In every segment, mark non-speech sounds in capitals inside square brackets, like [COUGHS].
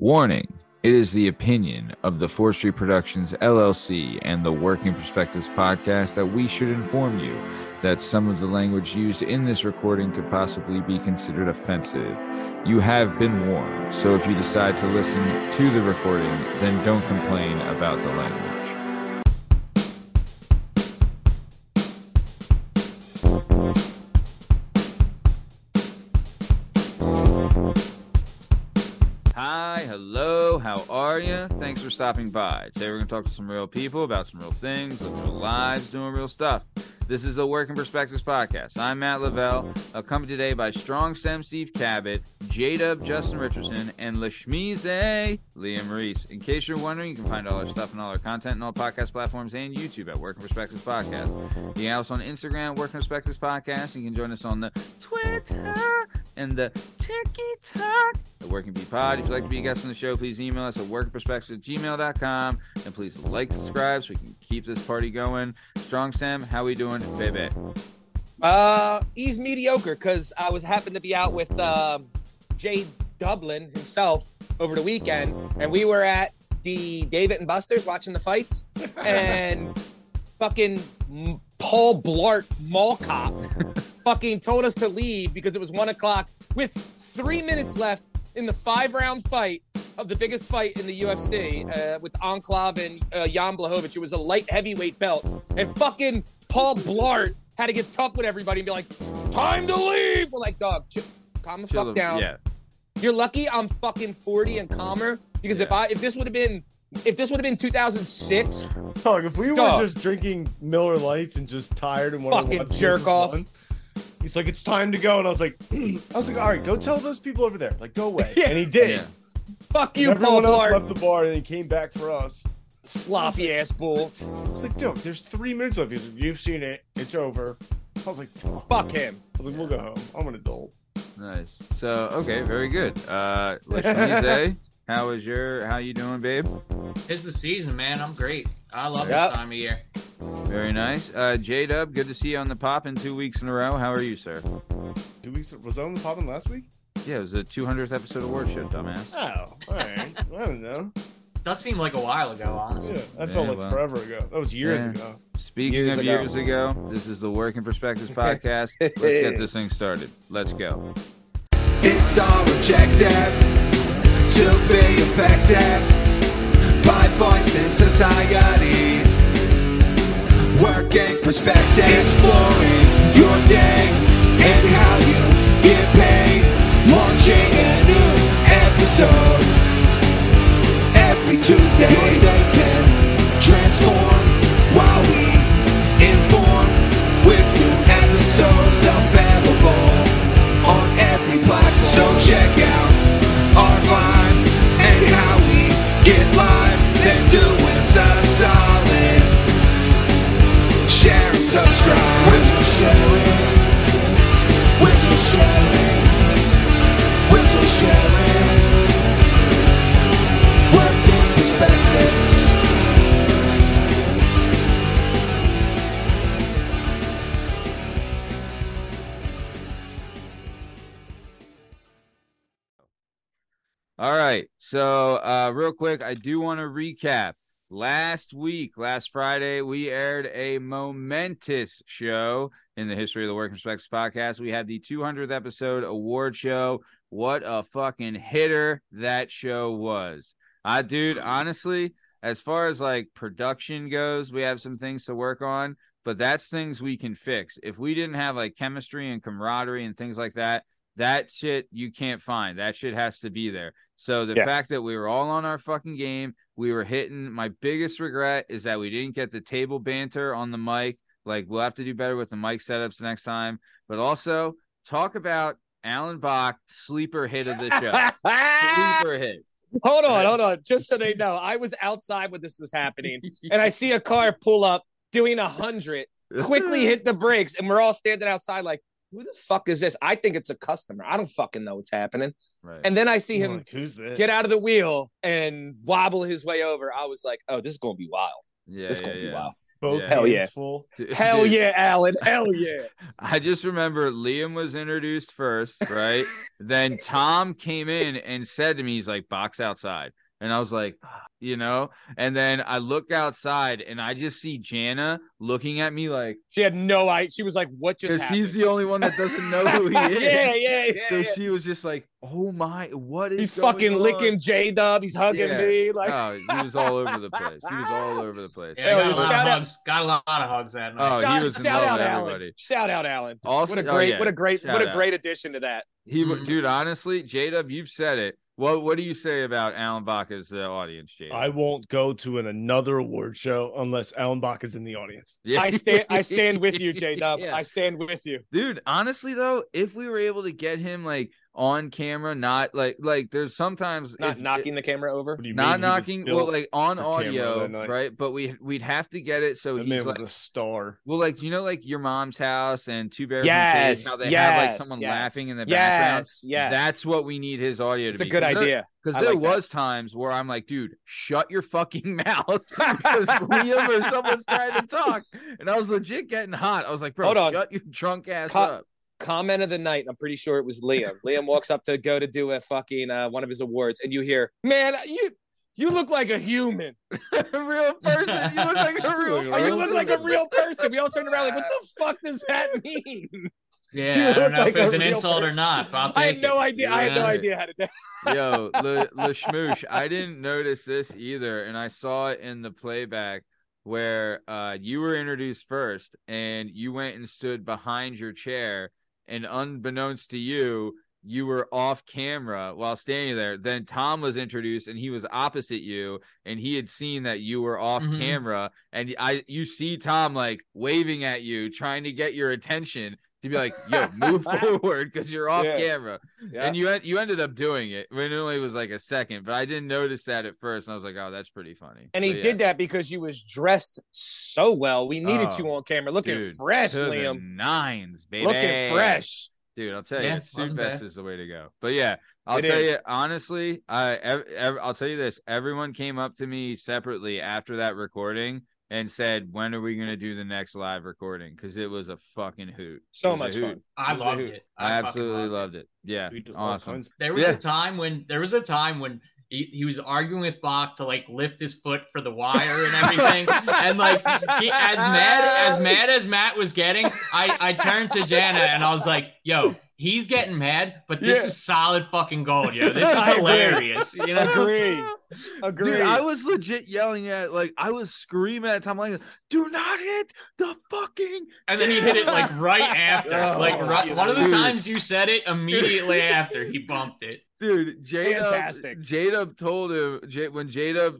Warning It is the opinion of the Forestry Productions LLC and the Working Perspectives podcast that we should inform you that some of the language used in this recording could possibly be considered offensive. You have been warned, so if you decide to listen to the recording, then don't complain about the language. Stopping by. Today we're going to talk to some real people about some real things, living real lives, doing real stuff. This is the Working Perspectives Podcast. I'm Matt Lavelle, accompanied today by Strong Stem Steve Cabot, J Dub Justin Richardson, and Lashmize Liam Reese. In case you're wondering, you can find all our stuff and all our content on all podcast platforms and YouTube at Working Perspectives Podcast. You can also on Instagram, Working Perspectives Podcast. You can join us on the Twitter and the TikTok. The Working Bee Pod. If you'd like to be a guest on the show, please email us at workingperspectives at gmail.com. And please like, subscribe so we can keep this party going. Strong Stem, how we doing, baby? Uh, he's mediocre because I was happened to be out with uh, Jay Dublin himself over the weekend, and we were at the David and Buster's watching the fights, [LAUGHS] and fucking Paul Blart Mall Cop fucking told us to leave because it was one o'clock with three minutes left in the five round fight of the biggest fight in the UFC uh, with Ankalaev and uh, Jan Blachowicz. It was a light heavyweight belt, and fucking Paul Blart had to get tough with everybody and be like, "Time to leave." We're like, "Dog, chill, calm the Chill fuck the- down." Yeah. You're lucky I'm fucking 40 and calmer because if I if this would have been if this would have been 2006, Dog, if we were Dog. just drinking Miller Lites and just tired and Fucking jerk off. one, he's like, it's time to go, and I was like, [CLEARS THROAT] I was like, all right, go tell those people over there, like, go away, [LAUGHS] Yeah. and he did. Yeah. fuck And you, Paul Everyone else Blart, left the bar, and he came back for us. sloppy ass bull. I was like, dude, there's three minutes left. He's like, you've seen it, it's over. I was like. Fuck him. I was like, we'll go home. I'm an adult. Nice. So okay, very good. Uh Lashmize, [LAUGHS] how is your how you doing, babe? It's the season, man. I'm great. I love Yep. this time of year. Very nice. Uh J Dub, good to see you on the pop in two weeks in a row. How are you, sir? Two weeks was that on the popping last week? Yeah, it was the 200th episode award show, dumbass. Oh, all right. I don't know. does seem like a while ago, honestly. Yeah, that Yeah, felt like well. forever ago. That was years Yeah. ago. Speaking Years of ago. years ago, this is the Working Perspectives [LAUGHS] podcast. Let's get this thing started. Let's go. It's our objective to be effective by voicing societies. Working perspective, exploring your day and how you get paid. Launching a new episode every Tuesday. Your day can transform while we inform with new episodes available on every platform. So check out our vibe and how we get live. Subscribe. Would you share it? Would you share it? Would you share it? Working perspectives. All right. So, uh, real quick, I do want to recap. Last week, last Friday, we aired a momentous show in the history of the Working Perspectives podcast. We had the 200th episode award show. What a fucking hitter that show was. I, dude, honestly, as far as like production goes, we have some things to work on, but that's things we can fix. If we didn't have like chemistry and camaraderie and things like that, that shit you can't find. That shit has to be there. So the Yeah. fact that we were all on our fucking game, we were hitting. My biggest regret is that we didn't get the table banter on the mic. Like we'll have to do better with the mic setups next time. But also talk about Alan Bach sleeper hit of the show. [LAUGHS] sleeper hit. hold on, hold on. Just so they know, I was outside when this was happening, [LAUGHS] and I see a car pull up doing a hundred, quickly [LAUGHS] hit the brakes, and we're all standing outside like, who the fuck is this? I think it's a customer. I don't fucking know what's happening. Right. And then I see him like, who's this? get out of the wheel and wobble his way over. I was like, oh, this is gonna be wild. yeah, this is yeah, gonna be wild. Both Yeah. Hell hands yeah. full. [LAUGHS] Hell yeah, Alan. Hell yeah. [LAUGHS] I just remember Liam was introduced first, right? [LAUGHS] then Tom came in and said to me, he's like, Bach's outside. And I was like, you know, and then I look outside and I just see Jana looking at me like, She had no idea. She was like, "What just because happened?" she's the only one that doesn't know who he [LAUGHS] is. yeah, yeah, yeah. So yeah. she was just like, "Oh my, what is?" He's going fucking on?" licking J Dub. He's hugging Yeah. me. Like, Oh, he was all over the place. He was all over the place. Yeah, Hell got a yeah. lot Shout of out- hugs. Got a lot of hugs that night. Oh, he shout, was in shout love out with Alan. everybody. Shout out Alan. Also, what a oh, great, yeah. what a great, Shout what a out. great addition to that. He, Mhm. dude, honestly, J Dub, you've said it. What What do you say about Alan Bach's uh, audience, J? I won't go to an, another award show unless Alan Bach is in the audience. Yeah. I stand, I stand with you, [LAUGHS] J Dub. Yeah. I stand with you. dude honestly though if we were able to get him like on camera not like like there's sometimes Not if- knocking the camera over. What do you not mean? Knocking well like on audio right but we we'd have to get it so that he's man like was a star. well like you know like your mom's house and two bears in a cage, Yes, how they yes, have like someone yes. laughing in the background Yes, yes. that's what we need his audio it's to a be good 'Cause there- idea. because there like that. was times where I'm like, dude, shut your fucking [LAUGHS] mouth [LAUGHS] because Liam or someone's trying to talk, and I was legit getting hot. I was like, bro, Hold on. shut your drunk ass Co- up. Comment of the night. I'm pretty sure it was Liam. [LAUGHS] Liam walks up to go to do a fucking uh, one of his awards, and you hear, "Man, you you look like a human. [LAUGHS] a real person. You look like a real. Like [LAUGHS] Oh, you look like a real person." We all turned around like, "What the fuck does that mean?" You Yeah, I don't know like if it was an real insult or not, but I'll had no it. idea. I had no idea how to do. Yo, Le, Le Schmoosh, I didn't notice this either, and I saw it in the playback where uh you were introduced first, and you went and stood behind your chair, and unbeknownst to you, you were off camera while standing there. Then Tom was introduced, and he was opposite you, and he had seen that you were off Mhm. camera, and I you see Tom like waving at you, trying to get your attention. To be like, yo, move [LAUGHS] forward because you're off Yeah. camera. Yeah. And you you ended up doing it when it only was like a second, but I didn't notice that at first, and I was like, "Oh, that's pretty funny." And he But yeah, did that because you was dressed so well. We needed Oh, you on camera, looking dude, fresh, to the Liam. nines, baby, Looking fresh. dude. I'll tell Yeah, you, suit vest bad. is the way to go. But yeah, I'll It tell is. you honestly, I ev- ev- I'll tell you this: everyone came up to me separately after that recording and said, "When are we gonna do the next live recording?" Because it was a fucking hoot. So much hoot. fun. I It was a loved it. I, fucking absolutely loved it. Yeah, We did all awesome. kinds- There was Yeah. a time when there was a time when he, he was arguing with Bach to like lift his foot for the wire and everything, [LAUGHS] and like he, as mad as mad as Matt was getting, I I turned to Jana and I was like, "Yo, he's getting mad, but this Yeah. is solid fucking gold, yo. This [LAUGHS] is I agree. hilarious." You know, Agree. [LAUGHS] Agree. Dude, I was legit yelling at like I was screaming at Tom like, "Do not hit the fucking!" and then he hit it like right [LAUGHS] after, Oh, like right, one of the dude. times you said it immediately after he bumped it. Dude, Jada, Fantastic. Jada told him J- when Jada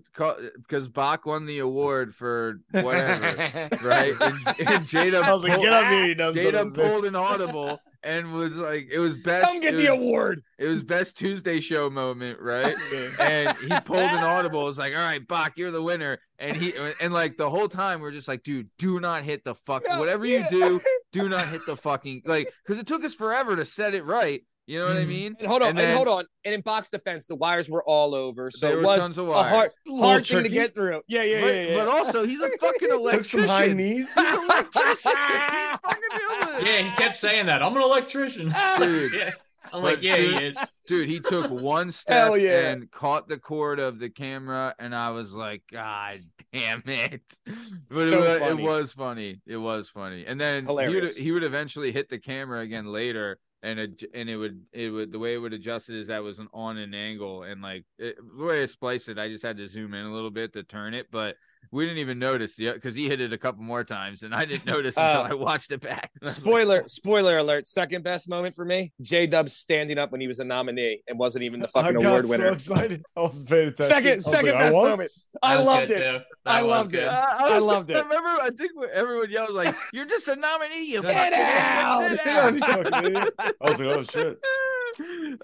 because Bach won the award for whatever, right? And, and Jada, I was like, pulled, get up here, you dumb son Jada of a pulled an audible and was like, it was best. Come get it the was, award. It was best Tuesday show moment, right? [LAUGHS] and he pulled an [LAUGHS] audible. It's like, all right, Bach, you're the winner. And he and like the whole time we're just like, dude, do not hit the fuck. No, Whatever yeah. you do, [LAUGHS] do not hit the fucking like because it took us forever to set it right. You know what I Mhm. mean? And hold on, And and, hold on. And in Bach's defense, the wires were all over, so it was tons of a hard, hard thing to get through. Yeah, yeah, but, yeah, yeah. but also he's a fucking [LAUGHS] electrician. Took some high knees. He's an electrician. He fucking knows it. Yeah, he kept saying that. I'm an electrician. [LAUGHS] Dude. [LAUGHS] yeah. I'm But like, yeah, he is. Dude, he took one step yeah. and caught the cord of the camera, and I was like, God damn it! But So it, was, it funny. was funny. It was funny. And then he would, Hilarious. he would eventually hit the camera again later, and it and it would it would the way it would adjust it is that was an on an angle, and like it, the way I spliced it, I just had to zoom in a little bit to turn it, but. We didn't even notice because he hit it a couple more times, and I didn't [LAUGHS] notice until Uh, I watched it back. [LAUGHS] Spoiler, spoiler alert. Second best moment for me: J Dub standing up when he was a nominee and wasn't even the [LAUGHS] fucking I got award so winner. excited. I wasn't paying attention. Second, second like, best won? moment. I loved it. I loved it. Uh, I loved it. I remember. I think everyone yelled like, "You're just a nominee, you Sit fucking down. sit Sit down, down." you fucking idiot. I was like, oh shit.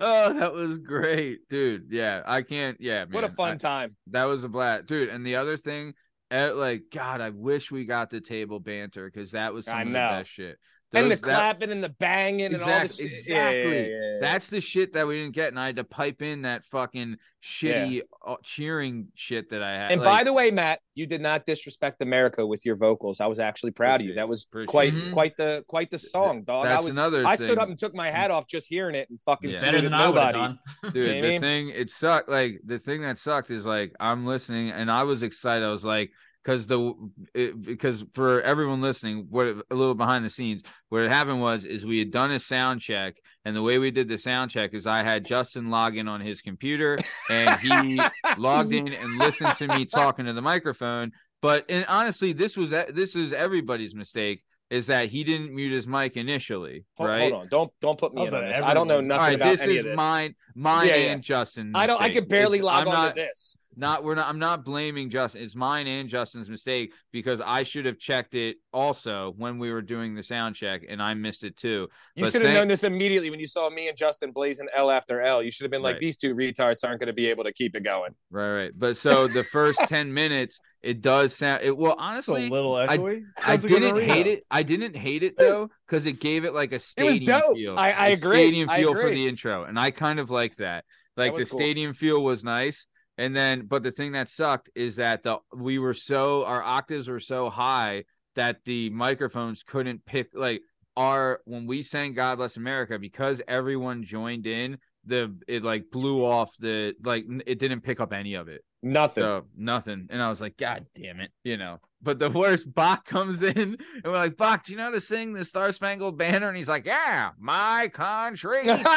oh, that was great, dude. Yeah, I can't. Yeah, What a fun I- time. that was a blast, dude. And the other thing, like, God, I wish we got the table banter because that was some I of the best shit. And the that- clapping and the banging and all this. shit. exactly. Yeah, yeah, yeah, yeah. That's the shit that we didn't get, and I had to pipe in that fucking shitty uh, cheering shit that I had. And by the way, Matt, you did not disrespect America with your vocals. I was actually proud of you. That was Appreciate quite it. quite the quite the song, dog. I that's was another. I stood thing. up and took my hat off just hearing it and fucking Yeah. Better saluted than I nobody. done. [LAUGHS] dude You know the mean? thing it sucked like the thing that sucked is like i'm listening and i was excited i was like because the it, because for everyone listening what a little behind the scenes what had happened was is we had done a sound check and the way we did the sound check is i had justin log in on his computer and he [LAUGHS] logged in and listened to me talking to the microphone but and honestly this was this is everybody's mistake is that he didn't mute his mic initially Hold, right hold on, don't don't put me How's in on this. I don't know nothing all right, about this any is of this. mine, mine Yeah, yeah. and Justin. I don't. I can barely log I'm on not, to this. Not we're not. I'm not blaming Justin. It's mine and Justin's mistake because I should have checked it also when we were doing the sound check, and I missed it too. You But should have thank- known this immediately when you saw me and Justin blazing L after L. You should have been like, Right. these two retards aren't going to be able to keep it going. Right, right. But so the first ten [LAUGHS] minutes, it does sound. It well, It's a honestly, little echoey. I Sounds like didn't arena. hate it. I didn't hate it though because it gave it like a It stadium was dope. feel. I- I A agree. Stadium I feel for the intro, and I kind of like that. Like was the cool. stadium feel was nice. And then, but the thing that sucked is that the we were so our octaves were so high that the microphones couldn't pick like our when we sang God Bless America because everyone joined in the it like blew off the like it didn't pick up any of it Nothing. so nothing. And I was like, God damn it, you know. But the worst [LAUGHS] Bach comes in and we're like, Bach, do you know how to sing the Star Spangled Banner? And he's like, Yeah, my country [LAUGHS] says. [LAUGHS]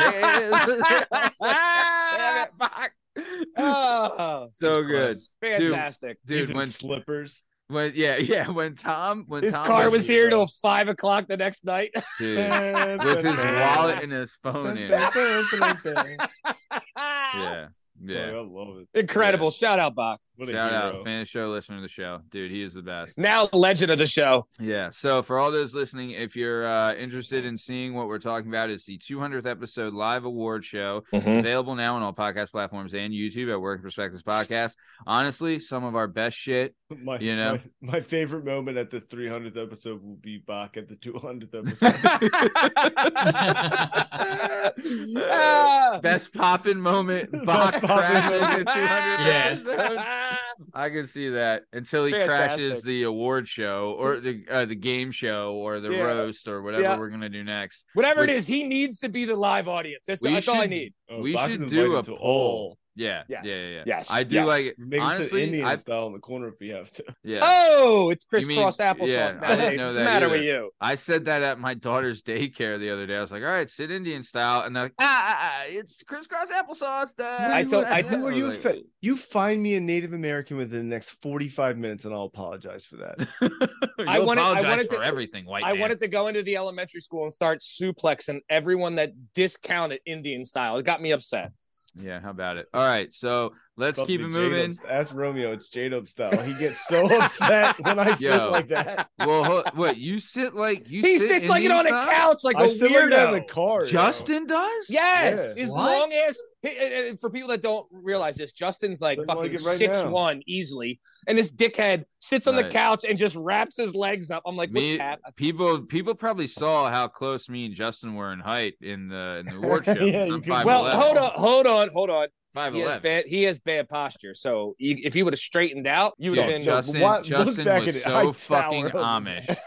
Damn it, Bach. Oh, so good. fantastic. Dude, in when slippers. when yeah, [LAUGHS] yeah, when Tom when His Tom car was was here till five o'clock the next night. [LAUGHS] dude, with his wallet and his phone in. [LAUGHS] Yeah. Yeah. I love it. Incredible. Shout out, Bach. What a Shout hero. out, fan of the show, listener of the show. Dude, he is the best. Now legend of the show. Yeah. So for all those listening, if you're uh, interested in seeing what we're talking about, is the 200th episode live award show. Available now on all podcast platforms and YouTube at Working Perspectives Podcast. Honestly, some of our best shit. My, You know? my, my favorite moment at the 300th episode will be back at the 200th [LAUGHS] episode. [LAUGHS] [LAUGHS] Ah. best popping moment. Best Bach popping crashes the 200th Yeah. I can see that until he Fantastic. crashes the award show or the uh, the game show or the Yeah. roast or whatever Yeah. we're gonna do next. Whatever Which- it is, he needs to be the live audience. That's, We that's all I need. Oh, We Bach should do a to poll. All. Yeah, Yes. yeah, yeah, yeah. Yes. I do yes. like it. Make Honestly, it Indian I- style in the corner if we have to. Yeah. Oh, it's crisscross applesauce yeah, I didn't nowadays. know What's the matter either. with you? I said that at my daughter's daycare the other day. I was like, "All right, sit Indian style," and they're like, "Ah, ah, ah it's crisscross applesauce." Dad." I told- I was told- you like, offend- You find me a Native American within the next 45 minutes and I'll apologize for that. [LAUGHS] I wanted- I apologize wanted for to- everything, white I man. wanted to go into the elementary school and start suplexing everyone that discounted Indian style. It got me upset. Yeah, how about it? All right, so let's keep it moving. J-Dub's- Ask Romeo, it's J Dub style. He gets so [LAUGHS] upset when I sit like that. Well, what you sit like you? He sit sits like it Indian on a couch like I a sit like in the weirdo. car. yo. Justin does. Yes, Yeah. his What? long ass. and- and For people that don't realize this, Justin's like Doesn't fucking like right six now. one easily, and this dickhead sits on the couch and just wraps his legs up. I'm like, what's Me, happening? people, people probably saw how close me and Justin were in height in the in the [LAUGHS] award show. Yeah, I'm can- 5'11". Well, hold on, hold on, hold on. Five He has bad. He has bad posture. So you, if he would have straightened out, you would have Yeah, been. Justin, What- look Justin back was at so I tower fucking Amish.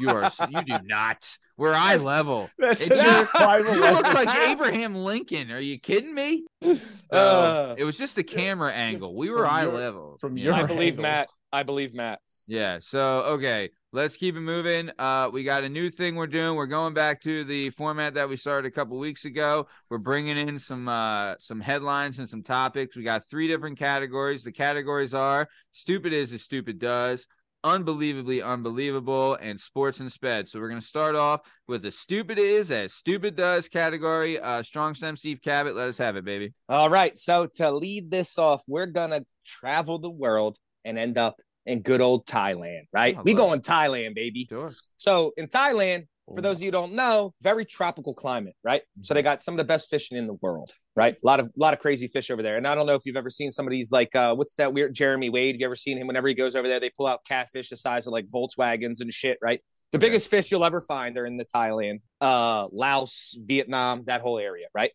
You are. You do not. We're eye level. That's It's just- [LAUGHS] five [LAUGHS] You look like Abraham Lincoln. Are you kidding me? [LAUGHS] So, Uh, it was just a camera angle. We were eye your- level. from you your know? I believe angle. Matt. I believe Matt. Yeah. So okay, let's keep it moving. Uh, we got a new thing we're doing. We're going back to the format that we started a couple weeks ago. We're bringing in some uh some headlines and some topics. We got three different categories. The categories are stupid is as stupid does. Unbelievably unbelievable and sports and sped. So we're gonna start off with the stupid is as stupid does category. Uh, strong stem Steve Cabot, let us have it, baby. All right. So to lead this off, we're gonna travel the world and end up in good old Thailand. Right? I we go in Thailand, baby. Sure. So in Thailand, for those of you who don't know, very tropical climate, right? So Mm-hmm. they got some of the best fishing in the world, right? A lot of lot of crazy fish over there. And I don't know if you've ever seen some of these like uh what's that weird Jeremy Wade? Have you ever seen him whenever he goes over there? They pull out catfish the size of like Volkswagens and shit, right? The Okay. biggest fish you'll ever find are in the Thailand, uh, Laos, Vietnam, that whole area, right?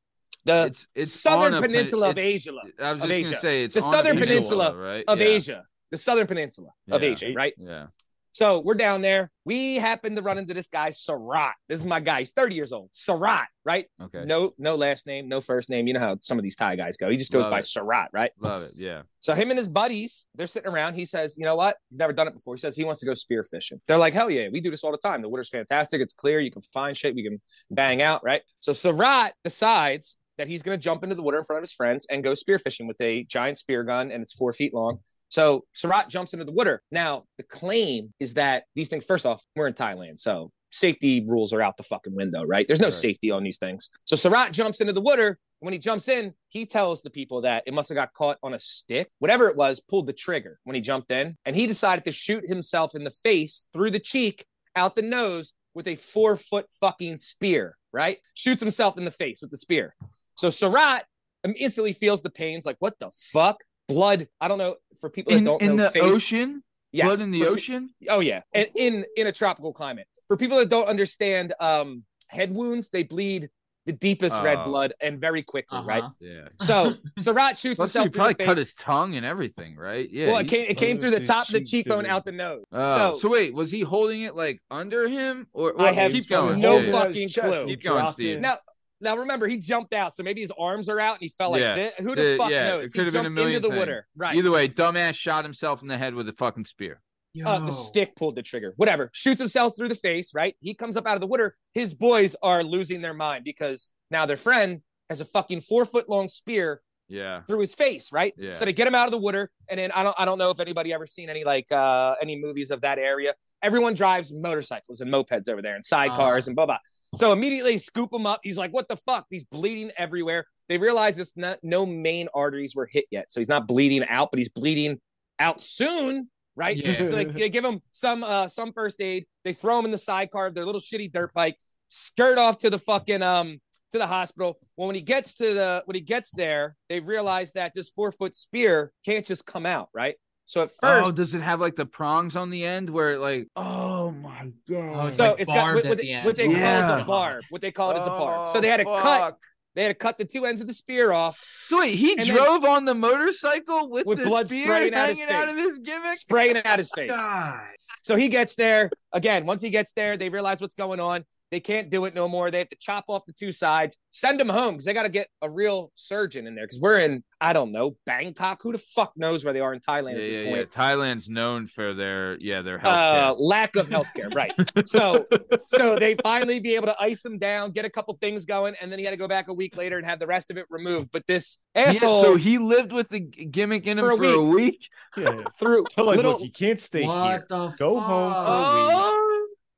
The it's it's southern on a pen- peninsula of Asia, I was just gonna say it's The southern peninsula, peninsula right? of yeah. Asia, the southern peninsula of Yeah. Asia, right? Yeah. So we're down there. We happen to run into this guy, Sarat. This is my guy. He's 30 years old. Sarat, right? Okay. No, no last name, no first name. You know how some of these Thai guys go. He just goes Love by it. Sarat, right? Love it. Yeah. So him and his buddies, they're sitting around. He says, you know what? He's never done it before. He says he wants to go spear fishing. They're like, hell yeah, we do this all the time. The water's fantastic. It's clear. You can find shit. We can bang out, right? So Sarat decides that he's going to jump into the water in front of his friends and go spear fishing with a giant spear gun, and it's four feet long. So Sarat jumps into the water. Now, the claim is that these things, first off, we're in Thailand. So safety rules are out the fucking window, right? There's no Right. safety on these things. So Sarat jumps into the water. When he jumps in, he tells the people that it must have got caught on a stick. Whatever it was, pulled the trigger when he jumped in. And he decided to shoot himself in the face through the cheek, out the nose with a four foot fucking spear, right? Shoots himself in the face with the spear. So Sarat instantly feels the pains like, what the fuck? Blood. I don't know. For people that In, don't in know the face, ocean, Yes. blood in the For pe- ocean. Oh yeah, and in in a tropical climate. For people that don't understand um, head wounds, they bleed the deepest red Oh. blood and very quickly, Uh-huh. right? Yeah. So [LAUGHS] Sarat shoots Plus, he himself through probably the cut his tongue and everything, right? Yeah. well, it came it came Oh, through the top of the cheekbone out the nose. Oh, so, so, wait, was he holding it like under him, or, I have keep going? no Yeah, yeah. fucking clue. Keep going, Steve. now now remember he jumped out, so maybe his arms are out and he fell like Yeah. this. Who the, The- fuck yeah, knows? it He could have been a jumped million into the things. water, right? Either way, dumbass shot himself in the head with a fucking spear. uh, the stick pulled the trigger. Whatever. Shoots himself through the face, right? He comes up out of the water. His boys are losing their mind because now their friend has a fucking four foot long spear Yeah. through his face, right? Yeah. So they get him out of the water, and then I don't I don't know if anybody ever seen any like uh any movies of that area. Everyone drives motorcycles and mopeds over there and sidecars Ah. and blah blah. So immediately scoop him up. He's like, "What the fuck?" He's bleeding everywhere. They realize this not, no main arteries were hit yet, so he's not bleeding out, but he's bleeding out soon, right? Yeah. So they, they give him some uh some first aid. They throw him in the sidecar of their little shitty dirt bike, skirt off to the fucking um to the hospital. Well, when he gets to the when he gets there, they realize that this four foot spear can't just come out, right? So at first, oh, first, does it have like the prongs on the end where it like? Oh my Oh, god. it's so like it's got what, what, the they, what they call Yeah. is a barb. What they call it is a barb. So Oh, they had to cut. They had to cut the two ends of the spear off, So wait, he And then- drove on the motorcycle with, With the blood spear spraying out his hanging out of face. his gimmick. spraying it out his face. God. So he gets there again. Once he gets there, they realize what's going on. They can't do it no more. They have to chop off the two sides, send him home because they got to get a real surgeon in there. Because we're in, I don't know, Bangkok. Who the fuck knows where they are in Thailand Yeah, at this yeah, point? yeah. Thailand's known for their yeah their Uh, healthcare. lack of healthcare, right? [LAUGHS] so, so they finally be able to ice him down, get a couple things going, and then he had to go back a week later and have the rest of it removed. But this Yeah, asshole so he lived with the gimmick in him For for a a week. Yeah. [LAUGHS] through Tell like, little look, you can't stay what here. the Go fuck? home for a week. Oh,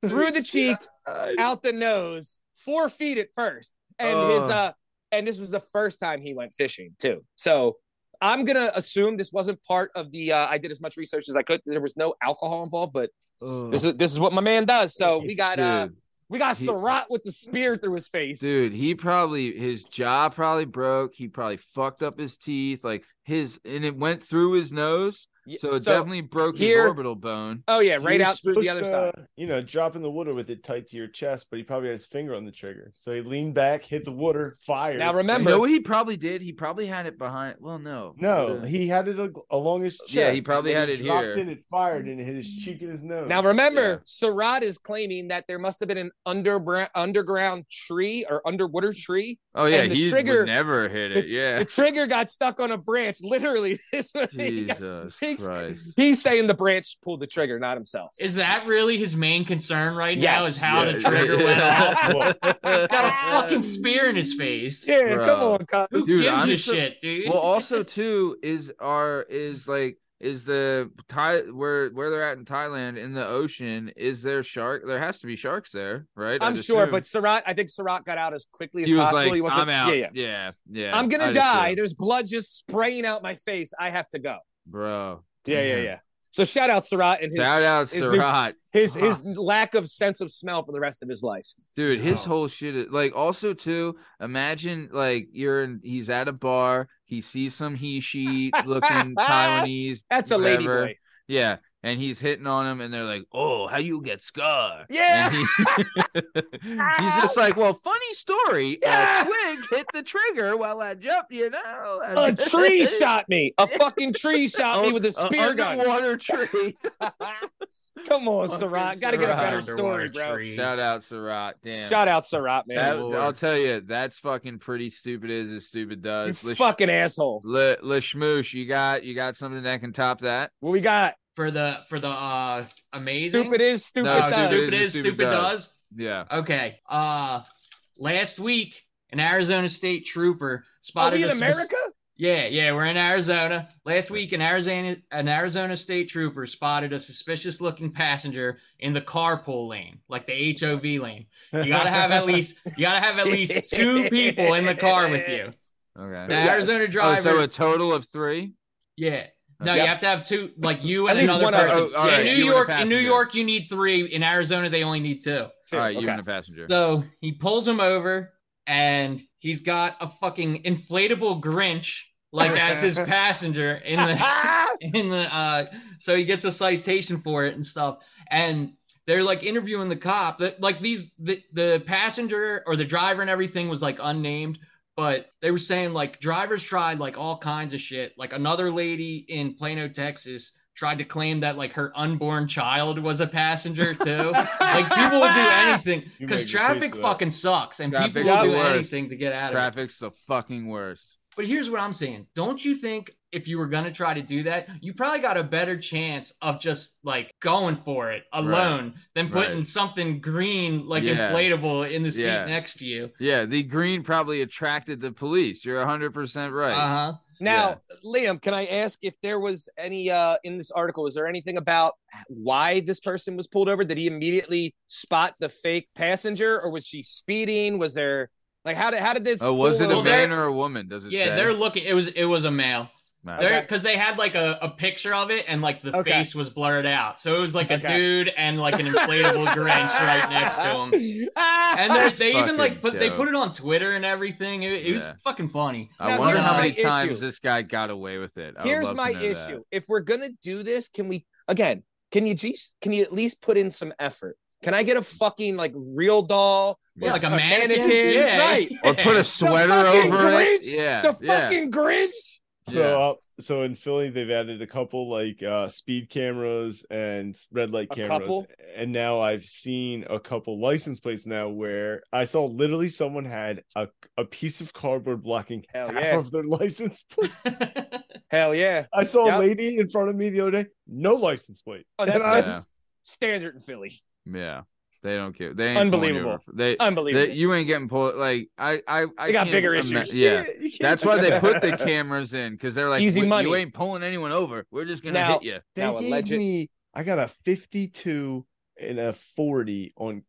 through the [LAUGHS] cheek, out the nose, four feet at first. And his uh and this was the first time he went fishing too. So I'm gonna assume this wasn't part of the uh I did as much research as I could. There was no alcohol involved, but Ugh. this is this is what my man does. So we got uh we got he- Sarat with the spear through his face. dude, he probably his jaw probably broke. He probably fucked up his teeth, like his, and it went through his nose, so it definitely broke here- his orbital bone. Oh yeah, right out through the other to, side. uh, You know, dropping the water with it tight to your chest, but he probably had his finger on the trigger. So he leaned back, hit the water, fired. Now You remember, know what he probably did? He probably had it behind. Well, no, No, Uh, he had it along his chest. Yeah, he probably When had it dropped here. in, it fired, and it hit his cheek and his nose. now remember, Yeah. Sarat is claiming that there must have been an underground underground tree or underwater tree. Oh yeah, the he trigger- would never hit it. the- yeah, The trigger got stuck on a branch. Literally, [LAUGHS] this was he got- Jesus he's- Christ. He's saying the branch pulled the trigger, not himself. Is that really his main concern right now? Yes. Is how the Yeah. trigger [LAUGHS] went off? [LAUGHS] Got a fucking spear in his face. yeah, Bro. come on, cuz. Who Dude, gives a shit, dude? well [LAUGHS] also too is our is like is the Thai where where they're at in Thailand in the ocean is there shark there has to be sharks there right I'm sure, assume. but Sarat, I think Sarat got out as quickly as he was possible. like he wasn't. I'm out Yeah, yeah. yeah yeah I'm gonna I'd die. assume. There's blood just spraying out my face. I have to go. Bro Yeah, yeah, mm-hmm. yeah. So shout out Surratt and his Shout out his, new- Surratt. his his lack of sense of smell for the rest of his life. Dude, his Oh. whole shit is like also too, imagine like you're in he's at a bar, he sees some he she looking [LAUGHS] Taiwanese. That's a lady boy. Yeah. And he's hitting on him and they're like, Oh, how you get scar? Yeah. He- [LAUGHS] he's just [LAUGHS] like, Well, funny story. Yeah. A twig hit the trigger while I jumped, you know. A [LAUGHS] tree shot me. A fucking tree shot me with a spear gun. Water tree. Come on, Fucking Surratt. Got to get a better story, Underwater bro. tree. Shout out Surratt. Damn. Shout out Surratt, man. That, I'll tell you, that's fucking pretty stupid as as stupid you does. Le, fucking asshole. Le, Le Schmoosh, you got you got something that can top that? What we got? For the for the uh amazing. Stupid is stupid. No, does. stupid stupid is Stupid stupid does. does. Yeah. Okay. Uh, last week an Arizona State trooper Are spotted we in a spec- America? Yeah, yeah, we're in Arizona. Last week, an Arizona an Arizona State trooper spotted a suspicious-looking passenger in the carpool lane, like the HOV lane. You gotta have at least you gotta have at least [LAUGHS] two people in the car with you. Okay. The Yes. Arizona Oh, driver. so a total of three? yeah. No, Yep. you have to have two, like you At and least another one other- person. Oh, yeah, right, in you New and York, in New. York, you need three. In Arizona, they only need two. Two. All right, you and a passenger. So he pulls him over, and he's got a fucking inflatable Grinch like as his [LAUGHS] passenger in the [LAUGHS] in the uh so he gets a citation for it and stuff and they're like interviewing the cop that like these the, the passenger or the driver and everything was like unnamed but they were saying like drivers tried like all kinds of shit like another lady in plano texas tried to claim that like her unborn child was a passenger too [LAUGHS] like people will do anything because make a case traffic fucking sucks and Traffic's people will do worst. anything to get out of it Traffic's the fucking worst. but here's what I'm saying. Don't you think if you were gonna try to do that, you probably got a better chance of just like going for it alone than putting Right. something green like Yeah. inflatable in the seat Yeah. next to you. Yeah, the green probably attracted the police. You're 100% right. Uh huh. Now, Liam, can I ask if there was any uh in this article? Was there anything about why this person was pulled over? Did he immediately spot the fake passenger, or was she speeding? Was there like how did how did this? Oh, was it pull a man or a woman? Does it Yeah, say? they're looking. It was it was a male. Nah. They're Okay. because they had like a, a picture of it and like the Okay. face was blurred out, so it was like a dude and like an inflatable Grinch [LAUGHS] right next to him. And they they even like put they put it on Twitter and everything. It, it was fucking funny. I Now, wonder how my many times issue. this guy got away with it. I Here's my issue. that. If we're gonna do this, can we again? Can you just can you at least put in some effort? Can I get a fucking like real doll? Yeah, like a a mannequin. mannequin? Yeah. Right. Or put a [LAUGHS] sweater fucking over Grinch? it. Yeah. The yeah. fucking Grinch. So, Yeah. uh, so in Philly, they've added a couple like uh, speed cameras and red light A cameras, couple? and now I've seen a couple license plates now where I saw literally someone had a a piece of cardboard blocking Hell half yeah. of their [LAUGHS] license plate. [LAUGHS] Hell yeah. I saw Yep. a lady in front of me the other day, no license plate. Oh, And that's, I- that's standard in Philly. Yeah. They don't care. They ain't Unbelievable. They, Unbelievable. they you ain't getting pulled like I I I They got bigger ima- issues. Yeah. [LAUGHS] That's why they put the [LAUGHS] cameras in because they're like, Easy money. You ain't pulling anyone over. We're just gonna Now- hit you. They Now, gave alleged- me. I got a fifty-two and a forty on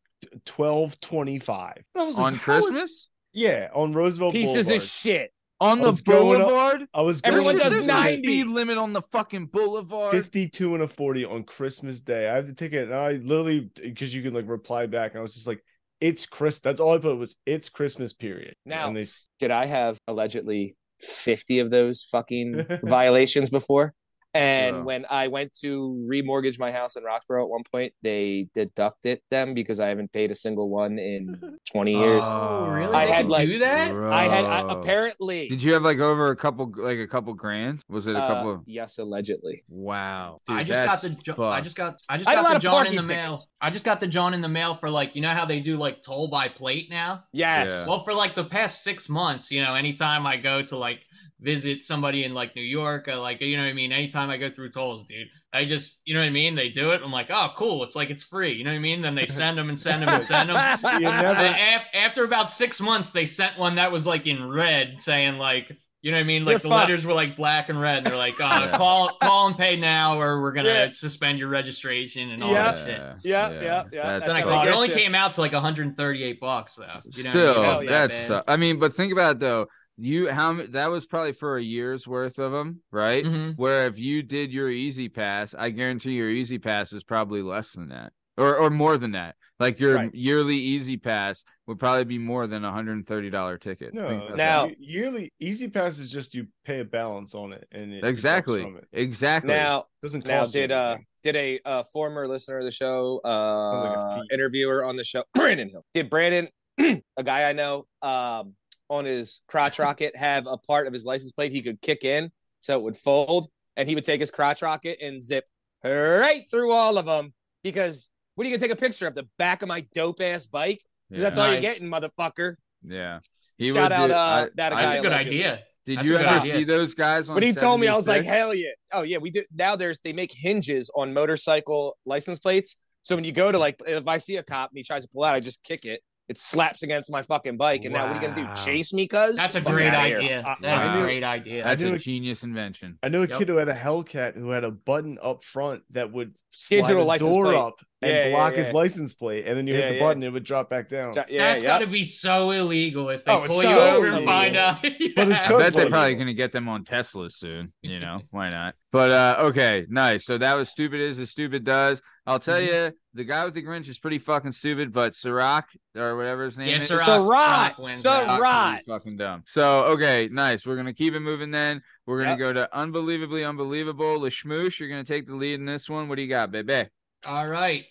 twelve twenty-five. I like, On how is- Christmas? Yeah, on Roosevelt Pieces Boulevard. of shit. On the was up- boulevard? I was Everyone does There's to- 90. speed limit on the fucking boulevard. 52 and a 40 on Christmas Day. I have the ticket and I literally because you can like reply back. And I was just like, it's Chris. That's all I put was it's Christmas period. Now- and they Did I have allegedly 50 of those fucking [LAUGHS] violations before? And Yeah. when I went to remortgage my house in Roxborough at one point, they deducted them because I haven't paid a single one in [LAUGHS] 20 years. Oh, really? I They had, can like- do that. I had I, apparently Did you have like over a couple, like a couple grand? Was it a uh, couple? yes, allegedly. Wow. I just got the Jo- I just got I just I got the John in parking the mail. I just got the John in the mail for like you know how they do like toll by plate now. Yes. Yeah. Well, for like the past six months, you know, anytime I go to like visit somebody in like New York, or like you know what I mean. Anytime I go through tolls, dude, I just you know what I mean. They do it. I'm like, oh, cool. It's like it's free. You know what I mean? Then they send them and send them and send them. [LAUGHS] you never after, after about six months, they sent one that was like in red, saying like, you know what I mean? Like You're the fucked. letters were like black and red. And they're like, uh, Yeah. call, call and pay now, or we're gonna Yeah. suspend your registration and all Yeah. that shit. Yeah, yeah, yeah. That's Then I That's called. It only you. came out to like 138 bucks though. You know, Still, it wasn't that that's. bad. uh, I mean, but think about it though. You how that was probably for a year's worth of them, right? Mhm. Where if you did your E-ZPass, I guarantee your E-ZPass is probably less than that. Or or more than that. Like your Right. yearly E-ZPass would probably be more than a hundred and thirty dollar ticket. No, about that. Now- y- yearly E-ZPass is just you pay a balance on it and it exactly, from it. exactly. Now, doesn't now cost you did uh did a uh, former listener of the show, uh, fee. interviewer on the show, [CLEARS THROAT] Brandon Hill, did Brandon, [CLEARS THROAT] a guy I know, um, on his crotch rocket, have a part of his license plate he could kick in so it would fold, and he would take his crotch rocket and zip right through all of them because. What are you gonna take a picture of the back of my dope ass bike? Because that's Yeah. all you're getting, motherfucker. yeah. He Shout out, do- uh, I- that I- That's guy a good allegedly. idea. Did That's you ever idea. see those guys on When he told me, I was like, hell yeah. Oh yeah, we do now there's they make hinges on motorcycle license plates. So when you go to like if I see a cop and he tries to pull out, I just kick it. It slaps against my fucking bike. And now what are you gonna do? Chase me, cuz? That's a Fuck great idea. That's uh, I a knew- great idea. That's knew a genius invention. I knew a Yep. kid who had a Hellcat who had a button up front that would slide Digital the license door plate. up and Yeah, yeah, block his license plate, and then you Yeah, hit the yeah. button, it would drop back down. Yeah, That's yeah. got to be so illegal if they Oh, it's pull you so over and find out. But it's [LAUGHS] I bet they're probably going to get them on Teslas soon. You know, [LAUGHS] why not? But uh okay, nice. So that was stupid is as stupid does. I'll tell Mm-hmm. you, the guy with the Grinch is pretty fucking stupid, but Sirac or whatever his name Yeah, is. Sirac's pretty fucking dumb. So okay, nice. We're gonna keep it moving then. We're gonna Yep. go to unbelievably unbelievable. Lashmoosh, you're gonna take the lead in this one. What do you got, baby? All right.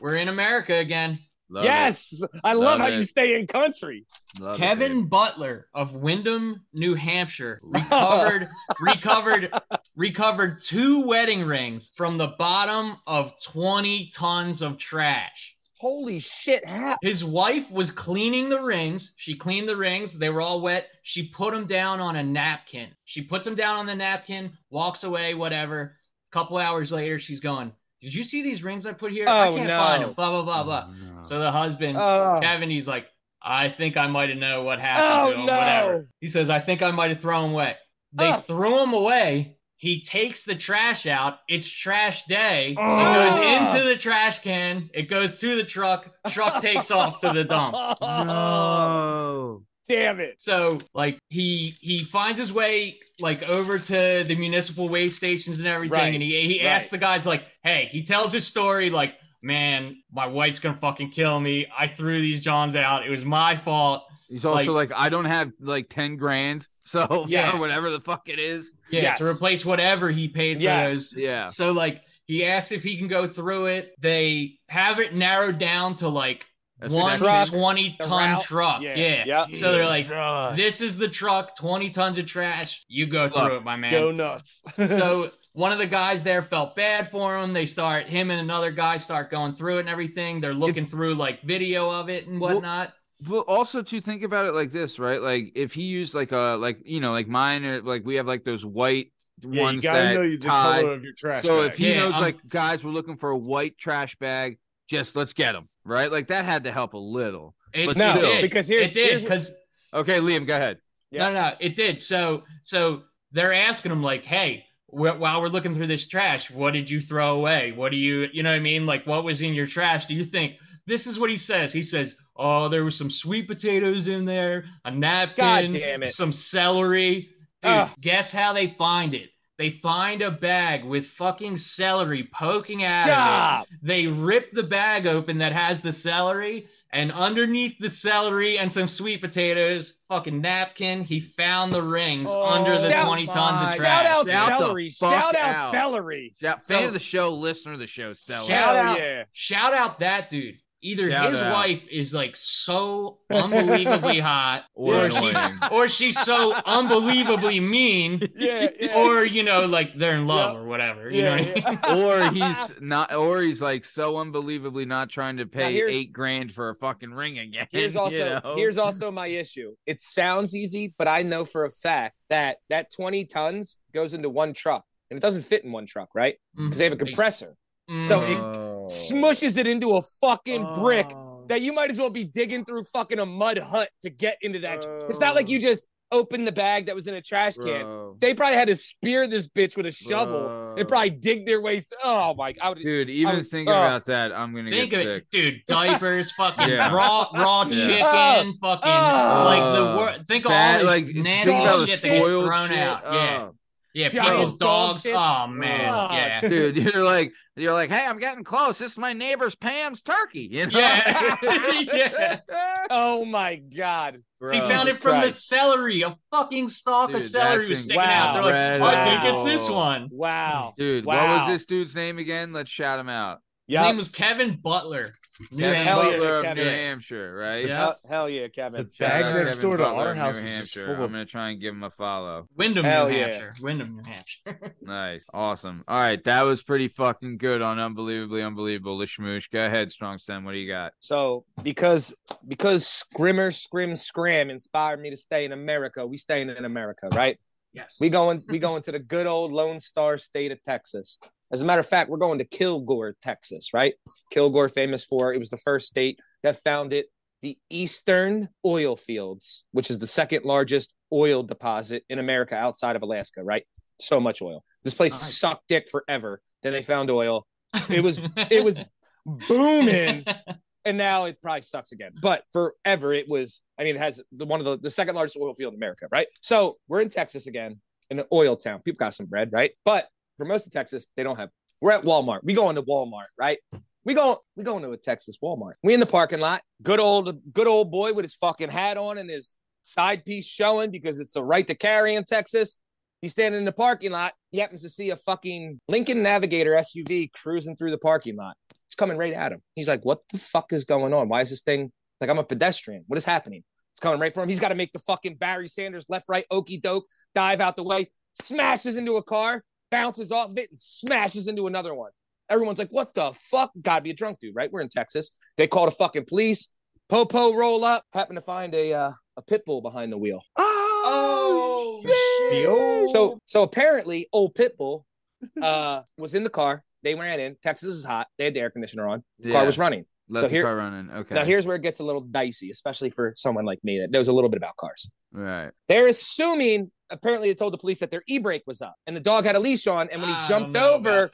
We're in America again. Love it. yes. I love, Love how it. you stay in country. Love Kevin babe. Butler of Windham, New Hampshire, [LAUGHS] recovered recovered recovered two wedding rings from the bottom of 20 tons of trash. Holy shit. How His wife was cleaning the rings. She cleaned the rings. They were all wet. She put them down on a napkin. She puts them down on the napkin, walks away, whatever. A couple hours later, she's going, Did you see these rings I put here? I Oh, can't no. find them. Blah, blah, blah, blah. Oh, no. So the husband, Oh. Kevin, he's like, I think I might have known what happened Oh, to him. no. Whatever. He says, I think I might have thrown him away. They Oh. threw him away. He takes the trash out. It's trash day. It Oh. goes into the trash can. It goes to the truck. Truck takes off to the dump. [LAUGHS] No. Damn it. So like he he finds his way like over to the municipal waste stations and everything, Right. and he he Right. asks the guys like, "Hey," he tells his story like, "Man, my wife's gonna fucking kill me. I threw these Johns out. It was my fault." He's also Like- like, I don't have like ten grand, [LAUGHS] so yeah, whatever the fuck it is. Yeah, Yes. to replace whatever he paid for Yes. those. Yeah. So like he asks if he can go through it. They have it narrowed down to like A one truck, 20 ton truck. Yeah. Yeah. So they're like, Jesus. This is the truck, 20 tons of trash. You go through Look, it, my man. Go nuts. [LAUGHS] so one of the guys there felt bad for him. They start him and another guy start going through it and everything. They're looking through like video of it and whatnot. Well, also to think about it like this, right? Like if he used like a like you know like mine or like we have like those white yeah, you ones gotta that know the tie. color of your trash. So bag. if he Yeah, knows I'm- like guys were looking for a white trash bag, just let's get them, right? Like that had to help a little. It, But no, still. did. because here's it did because Okay, Liam, go ahead. Yeah. no, no, it did. So so they're asking him like, hey. wh- While we're looking through this trash, what did you throw away? What do you, you know what I mean? Like, what was in your trash? Do you think this is what he says? He says, "Oh, there was some sweet potatoes in there, a napkin, damn it. some celery." Dude, Ugh. guess how they find it? They find a bag with fucking celery poking out of it. Stop. They rip the bag open that has the celery, and underneath the celery and some sweet potatoes, fucking napkin, he found the rings Oh, under the shout- 20 tons of my- trash. Shout out Shout celery. Shout out, out. celery. Shout, fan So- of the show, listener of the show, Sally. Shout out. yeah. Shout out that dude. Either Shout his out. wife is like so unbelievably [LAUGHS] hot, Or or annoying. she's or she's so unbelievably mean, [LAUGHS] Yeah. yeah. or you know, like they're in love Yeah. or whatever. You Yeah, know what I mean? [LAUGHS] or he's not, or he's like so unbelievably not trying to pay eight grand for a fucking ring again. Here's you also know? here's also my issue. It sounds easy, but I know for a fact that that 20 tons goes into one truck, and it doesn't fit in one truck, right? Because they have a mm-hmm. compressor, so it Oh. smushes it into a fucking brick Oh. that you might as well be digging through fucking a mud hut to get into that. tr- it's not like you just opened the bag that was in a trash can. Bro. They probably had to spear this bitch with a shovel. They Bro. probably dig their way through. Oh my! I would, Dude, even would- thinking oh. about that, I'm gonna Think get of sick. it, dude. Diapers, [LAUGHS] fucking Yeah. raw, raw Yeah. chicken, fucking Oh. like the ah. wor- Think of Bad- all like this think nasty about the shit that gets spoiled thrown shit. out. Yeah, Oh. Yeah. Giant People's dog dogs. shits. Oh man, Oh. yeah. [LAUGHS] dude you're like you're like hey i'm getting close this is my neighbor's pam's turkey you know Yeah. [LAUGHS] [LAUGHS] Yeah. oh my god! He found Jesus it from Christ. the celery. A fucking stalk Dude, of celery was sticking out. They're like, incredible. I think it's this one. Wow! dude what was this dude's name again let's shout him out His Yeah, name was Kevin Butler. New Kevin Hell yeah, Hampshire. Butler of Kevin. New Hampshire, right? Yeah. hell, hell yeah, Kevin. The bag out next Kevin door to Butler our of New house was just Hampshire. full I'm gonna try and give him a follow. Windham, Hell New yeah. Hampshire. Windham, New Hampshire. [LAUGHS] Nice, awesome. All right, that was pretty fucking good on unbelievably unbelievable. Lishmoosh, go ahead, Strong Stem. What do you got? So because because Scrimmer Scrim Scram inspired me to stay in America, we staying in America, right? yes. We going we going to the good old Lone Star state of Texas. As a matter of fact, we're going to Kilgore, Texas, right? Kilgore, famous for it was the first state that founded the Eastern oil fields, which is the second largest oil deposit in America outside of Alaska, right? So much oil. This place Nice. sucked dick forever. Then they found oil. It was it was [LAUGHS] booming and now it probably sucks again. But forever it was. I mean, it has the one of the the second largest oil field in America, right? So we're in Texas again, in an oil town. People got some bread, right? But for most of Texas, they don't have. We're at Walmart. We go into Walmart, right? We go we go into a Texas Walmart. We in the parking lot. Good old good old boy with his fucking hat on and his side piece showing because it's a right to carry in Texas. He's standing in the parking lot. He happens to see a fucking Lincoln Navigator SUV cruising through the parking lot. It's coming right at him. He's like, "What the fuck is going on? Why is this thing like I'm a pedestrian? What is happening?" It's coming right for him. He's got to make the fucking Barry Sanders left right okey doke dive out the way, smashes into a car, bounces off of it, and smashes into another one. Everyone's like, "What the fuck?" Got to be a drunk dude, right? We're in Texas. They call the fucking police. Popo roll up. Happen to find a uh, a pit bull behind the wheel. Oh, The old- So so apparently, old Pitbull uh, was in the car. They ran in. Texas is hot. They had the air conditioner on. The car was running. Left so the here- car running. Okay. Now here's where it gets a little dicey, especially for someone like me that knows a little bit about cars. right. They're assuming apparently they told the police that their e-brake was up and the dog had a leash on, and when he I jumped over,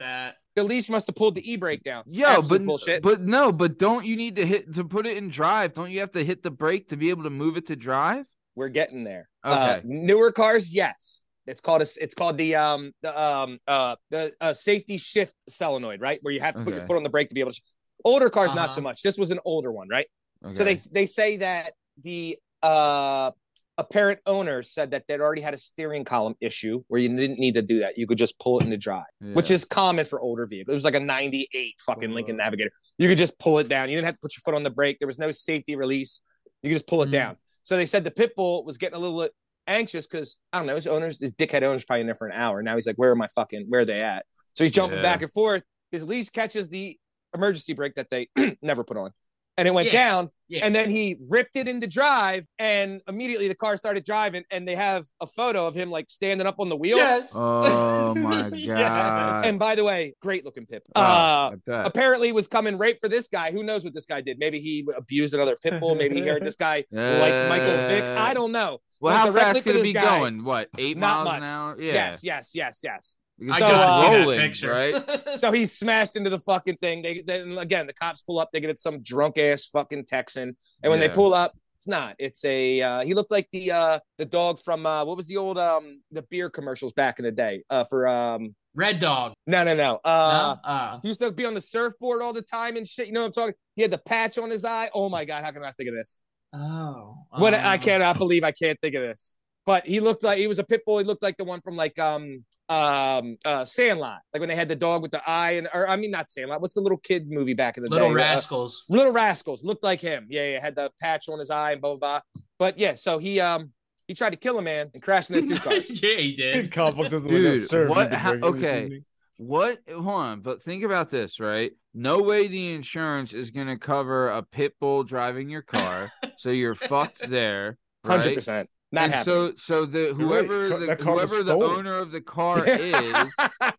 the leash must have pulled the e-brake down. Yeah, but bullshit. but no, but don't you need to hit to put it in drive? Don't you have to hit the brake to be able to move it to drive? We're getting there. Okay. Uh, newer cars, yes. It's called a, it's called the um the um uh the uh, safety shift solenoid, right? Where you have to put your foot on the brake to be able to. Older cars, not Uh-huh. so much. This was an older one, right? Okay. So they they say that the uh apparent owner said that they'd already had a steering column issue where you didn't need to do that. You could just pull it in the drive, which is common for older vehicles. It was like a 98 fucking Lincoln. Navigator. You could just pull it down. You didn't have to put your foot on the brake. There was no safety release. You could just pull it. Mhm. down. So they said the pit bull was getting a little anxious because I don't know, his owners, his dickhead owner's probably in there for an hour. Now he's like, Where are my fucking where are they at? So he's jumping Yeah. back and forth. His leash catches the emergency brake that they [CLEARS THROAT] never put on. And it went Yeah. down Yeah. and then he ripped it into drive, and immediately the car started driving. And they have a photo of him like standing up on the wheel. yes. [LAUGHS] Oh my [LAUGHS] Yes. god. And by the way, great looking pip. Oh, Uh, apparently was coming right for this guy. Who knows what this guy did? Maybe he abused another pit bull. Maybe he heard this guy [LAUGHS] like Michael Vick. Uh, I don't know. Well, went how fast could it be guy. going? What eight Not miles an much. hour? Yeah. Yes, yes, yes, yes. Because I So, gotta see rolling, that picture. right? [LAUGHS] So he smashed into the fucking thing. They then again the cops pull up. They get it's some drunk ass fucking Texan, and when Yeah. they pull up, it's not. It's a. Uh, he looked like the uh the dog from uh what was the old um the beer commercials back in the day uh for um Red Dog. no no no uh. no? Uh, He used to be on the surfboard all the time and shit. You know what I'm talking? He had the patch on his eye. Oh my god, how can I think of this? oh. What I um, cannot believe I can't think of this. But he looked like he was a pit bull. He looked like the one from like um um uh Sandlot, like when they had the dog with the eye and or I mean not Sandlot. What's the little kid movie back in the Little day? Uh, Rascals. Little Rascals looked like him. Yeah, yeah, had the patch on his eye and blah blah blah. But yeah, so he um he tried to kill a man and crashed into two [LAUGHS] cars. yeah, he did. comic books doesn't Dude, what- how- bring him or okay. What? Hold on, but think about this, right? No way the insurance is going to cover a pit bull driving your car, so you're fucked there. Hundred right? percent. Not and happy. so so the You're right. whoever the that car was whoever the owner of the car [LAUGHS] is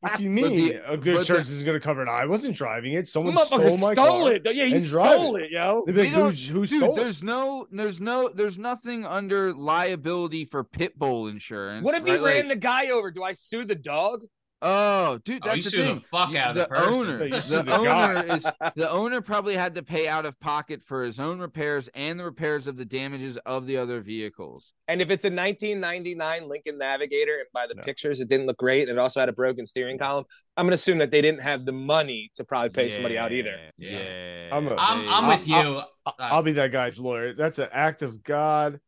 What do you mean? the- a good but the- insurance is going to cover it. I wasn't driving it. Someone Motherfucker stole my stole car. it. Yeah, he stole it. it, yo. They'd be We like, who, who Dude, stole it? there's no, there's no, there's nothing under liability for pit bull insurance. What if he right? ran Like- the guy over? Do I sue the dog? Oh, dude, Oh, that's you the sue the thing. fuck You- out of the the person. owner. Yeah, you sue The the owner is the owner probably had to pay out of pocket for his own repairs and the repairs of the damages of the other vehicles. And if it's a 1999 Lincoln Navigator, and by the No. pictures, it didn't look great, and it also had a broken steering column, I'm gonna assume that they didn't have the money to probably pay somebody out either. Yeah, Yeah. I'm a- I'm, I'm I- with you. I- I'll be that guy's lawyer. That's an act of God.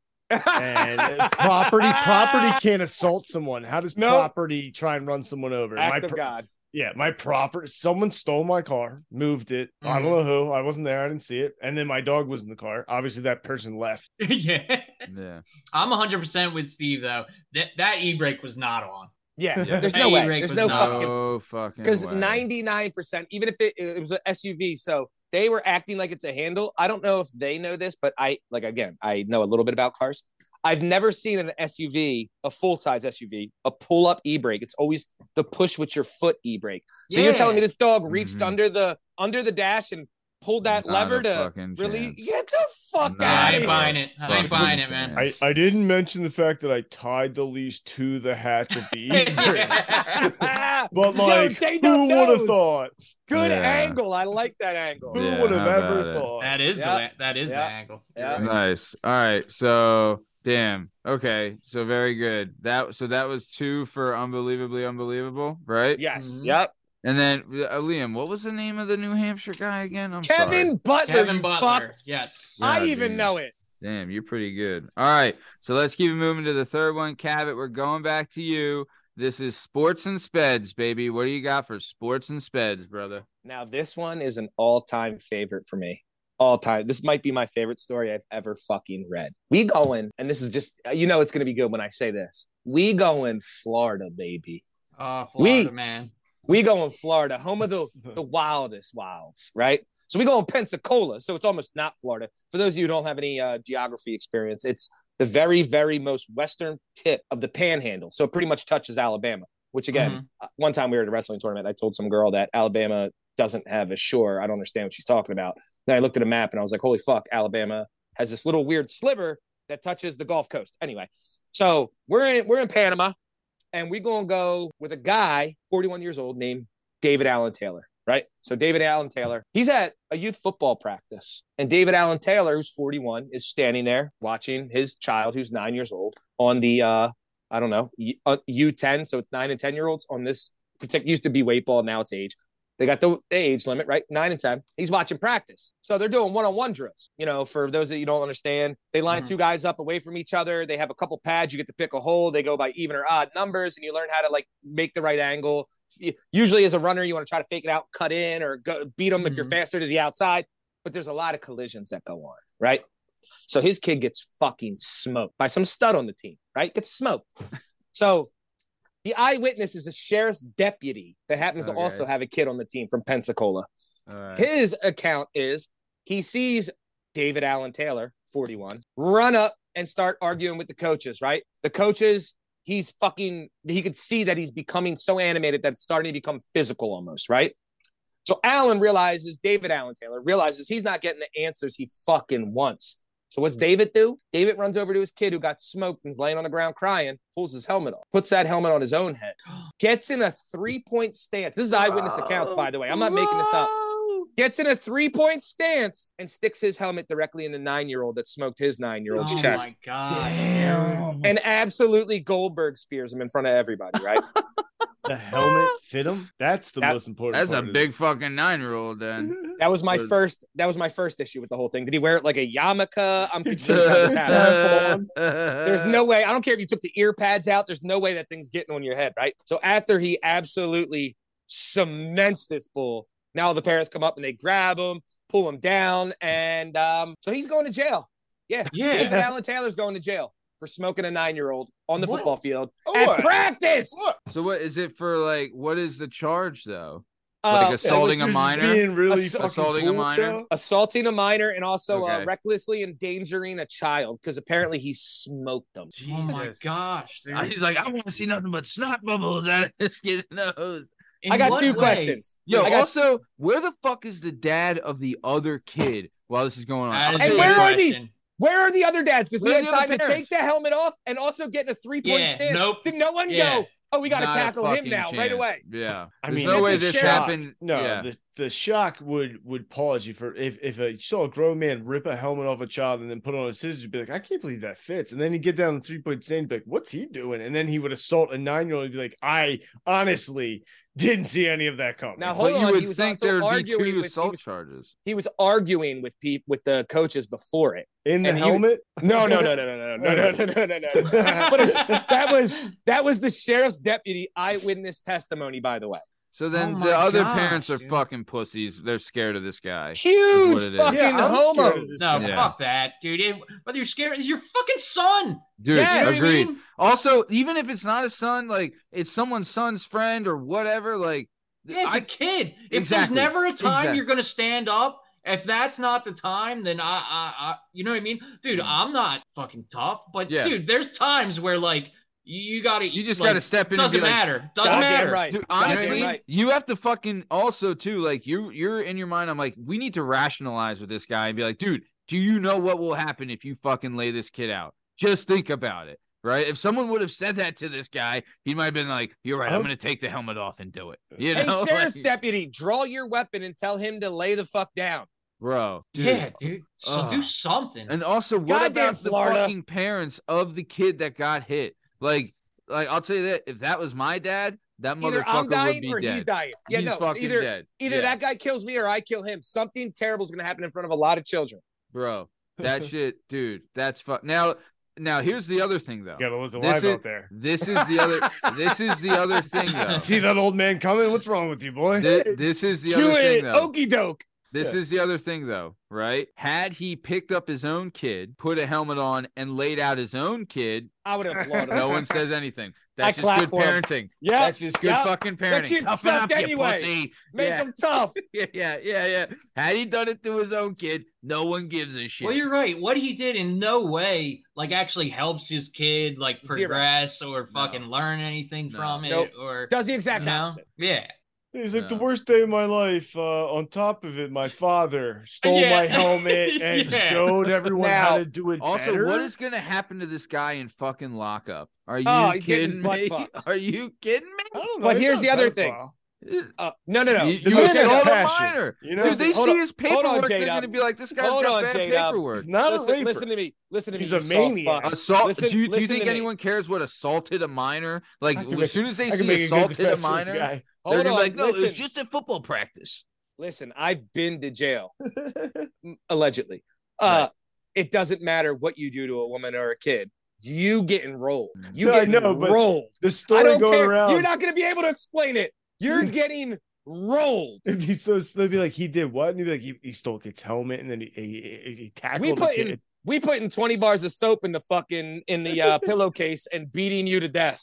And [LAUGHS] property [LAUGHS] property can't assault someone. How does No. property try and run someone over? Act my of pro- God. Yeah, my property. Someone stole my car, moved it. I don't Mhm. know who. I wasn't there. I didn't see it. And then my dog was in the car. Obviously, that person left. [LAUGHS] yeah. yeah. I'm 100% with Steve, though. That, that e brake was not on. Yeah, Yeah. there's That no way. E-rake There's no fucking No fucking because 99%, even if it, it was an SUV, so they were acting like it's a handle. I don't know if they know this, but I like again, I know a little bit about cars. I've never seen an SUV, a full size SUV, a pull up e brake. It's always the push with your foot e brake. So you're telling me this dog reached Mhm. under the under the dash and pulled that Not lever to fucking really chance. get the fuck Not I out ain't of a here. buying it. I ain't buying it, man. I, I didn't mention the fact that I tied the leash to the hatch of the [LAUGHS] e-brake. [LAUGHS] But like, J-Dub who would have thought? Good Yeah. angle. I like that angle. Who would have ever about it? thought? That is Yeah. the that is Yeah. the angle. You're Yeah. Nice. All right. So damn. Okay. So very good. That so that was two for unbelievably unbelievable, right? Yes. Mhm. Yep. And then uh, Liam, what was the name of the New Hampshire guy again? I'm Kevin sorry. Butler. Kevin you Butler. fuck. Yes. Yeah, I even dude. know it. Damn, you're pretty good. All right. So let's keep it moving to the third one. Cabot, we're going back to you. This is sports and speds, baby. What do you got for sports and speds, brother? Now, this one is an all time favorite for me. All time. This might be my favorite story I've ever fucking read. We going, and this is just, you know, it's going to be good when I say this. We going Florida, baby. Oh, We- Florida man. We go in Florida, home of the, the wildest wilds, right? So we go in Pensacola. So it's almost not Florida. For those of you who don't have any uh, geography experience, it's the very, very most western tip of the panhandle. So it pretty much touches Alabama, which again, Mhm. uh, one time we were at a wrestling tournament. I told some girl that Alabama doesn't have a shore. I don't understand what she's talking about. Then I looked at a map and I was like, holy fuck, Alabama has this little weird sliver that touches the Gulf Coast. Anyway, so we're in we're in Panama and we're gonna go with a guy, 41 years old, named David Allen Taylor. Right. So David Allen Taylor, he's at a youth football practice. And David Allen Taylor, who's 41, is standing there watching his child, who's nine years old, on the uh, I don't know, U- uh, U10. So it's nine and 10 year olds on this. Used to be weight ball, now it's age. They got the age limit, right? Nine and 10. He's watching practice. So they're doing one on one drills. You know, for those that you don't understand, they line Mhm. two guys up away from each other. They have a couple pads. You get to pick a hole. They go by even or odd numbers, and you learn how to like make the right angle. Usually, as a runner, you want to try to fake it out, cut in, or go, beat them if you're Mhm. faster to the outside. But there's a lot of collisions that go on, right? So his kid gets fucking smoked by some stud on the team, right? Gets smoked. So the eyewitness is a sheriff's deputy that happens to also have a kid on the team from Pensacola. Right. His account is he sees David Allen Taylor, 41, run up and start arguing with the coaches, right? The coaches, he's fucking, he could see that he's becoming so animated that it's starting to become physical almost, right? So Allen realizes, David Allen Taylor realizes he's not getting the answers he fucking wants. So what's David do? David runs over to his kid who got smoked and's laying on the ground crying, pulls his helmet off, puts that helmet on his own head, [GASPS] gets in a three point stance. This is eyewitness accounts, by the way. I'm not making this up gets in a three point stance and sticks his helmet directly in the nine year old that smoked his nine year old's oh chest Oh my god. and absolutely Goldberg spears him in front of everybody, right? [LAUGHS] The helmet fit him. That's the That- most important. That's a part of big this. fucking nine year old then. [LAUGHS] that was my Was- first that was my first issue with the whole thing. Did he wear it like a yarmulke? I'm [LAUGHS] confused how this happened. [LAUGHS] There's no way. I don't care if you took the ear pads out. There's no way that thing's getting on your head, right? So after he absolutely cements this bull, now the parents come up and they grab him, pull him down, and um, so he's going to jail. Yeah, Yeah. David Allen Taylor's going to jail for smoking a nine-year-old on the What? football field Oh, at what? practice. What? So what is it for? Like, what is the charge though? Uh, Like assaulting a Unless you're just minor? being really Ass- fucking assaulting a minor? though. assaulting a minor and also Okay. uh, recklessly endangering a child because apparently he smoked them. Oh my Jesus. gosh, dude. He's like, I want to see nothing but snot bubbles out of this kid's nose. In I got two way? questions. Yo, got- also, where the fuck is the dad of the other kid while this is going on? That is And a good where are the- question. Where are the other dads? Because he had time to take the helmet off and also get in a three point Yeah, stance. nope. Did no one Yeah. go? Oh, we got to tackle him fucking now, right away. Yeah. I There's mean, no way this shock. happened. No, yeah. the the shock would would pause you for if if a, you saw a grown man rip a helmet off a child and then put on a scissors, you'd be like, I can't believe that fits. And then you get down the three point stand, be like, what's he doing? And then he would assault a nine year old and be like, I honestly didn't see any of that coming. Now, but hold you on, would he was think there would be arguing two with- he assault was- charges. He was arguing with Pete with the coaches before it. in the and helmet, No, no, no, no, no, no, no, no, no, no, no, no. But it's- that was that was the sheriff's deputy eyewitness testimony, by the way. So then Oh the other gosh, parents are dude. fucking pussies. They're scared of this guy. Huge what it is. fucking Yeah, homo. No. Yeah. fuck that, dude. It- whether you're scared, it's your fucking son. Dude, Yes. You I agreed. mean? Also, even if it's not a son, like it's someone's son's friend or whatever, like Yeah, it's a I- kid. If Exactly. there's never a time Exactly. you're gonna stand up, if that's not the time, then I, I, I you know what I mean, dude. I'm not fucking tough, but Mm. Yeah. dude, there's times where like you, you gotta, you just like, got to step in Doesn't be like, matter. Doesn't matter. right. Dude, honestly, right. you have to fucking also too like you you're in your mind. I'm like, we need to rationalize with this guy and be like, dude, do you know what will happen if you fucking lay this kid out? Just think about it, right? If someone would have said that to this guy, he might have been like, "You're right, I'm I'm- gonna take the helmet off and do it." You [LAUGHS] Hey, know, sheriff's Like, deputy, draw your weapon and tell him to lay the fuck down. bro. dude. yeah, dude. So Ugh. do something. And also, what Goddamn about the Florida. fucking parents of the kid that got hit? Like, like I'll tell you that if that was my dad, that Either motherfucker I'm would be or dead. he's dying. Yeah, he's no. fucking Either dead. either Yeah. that guy kills me or I kill him. Something terrible is gonna happen in front of a lot of children. bro. That [LAUGHS] shit, dude. That's fuck. Now, now here's the other thing though. You gotta look This alive is- out there. This is the other. [LAUGHS] this is the other thing though. [LAUGHS] See that old man coming? What's wrong with you, boy? Thi- This, is the Do other it, thing though. okey doke. This Yeah. is the other thing though, right? Had he picked up his own kid, put a helmet on, and laid out his own kid, I would applaud him. no one says anything. [LAUGHS] I That's just good parenting. Yeah, That's just good yeah. fucking That parenting. kid Toughen sucked up, anyway. make yeah. him tough. [LAUGHS] yeah, yeah, yeah, yeah. Had he done it to his own kid, no one gives a shit. Well, you're right. What he did in no way like actually helps his kid like Zero. progress or No. fucking learn anything No. from it Nope. or Does the exact you know? opposite. Yeah. He's like the worst day of my life. Uh, on top of it, my father stole Yeah. my [LAUGHS] helmet and Yeah. showed everyone how to do it Also, better. what is gonna happen to this guy in fucking lockup? Are you Oh, kidding me? fucked. [LAUGHS] Are you kidding I don't know. But he's here's the other thing. Uh, no, no, no. You, The you man Okay, a minor. You know, Dude, they Hold see on- his hold on, paperwork. They're J-Dub. gonna be like, this guy's Hold got on, bad J-Dub. paperwork. he's not listen, a raper. listen to me. Listen to me. He's a soft maniac. fuck. Assault? Listen- do you, do you think to me. anyone cares what assaulted a minor? Like as make- soon as they see make a good assaulted a defense for this minor, guy. they're on. like, no, listen, it was just a football practice. listen. I've been to jail, [LAUGHS] allegedly. Uh, Right. It doesn't matter what you do to a woman or a kid. You get enrolled. You No, I getting know, but rolled. The I story don't going care. around. You're not going to be able to explain it. You're [LAUGHS] getting rolled. It'd be so they'd be like, he did what? And he'd be like, he, he stole a kid's helmet and then he he, he, he tackled We the put kid. in we putting 20 bars of soap in the fucking in the uh, [LAUGHS] pillowcase and beating you to death.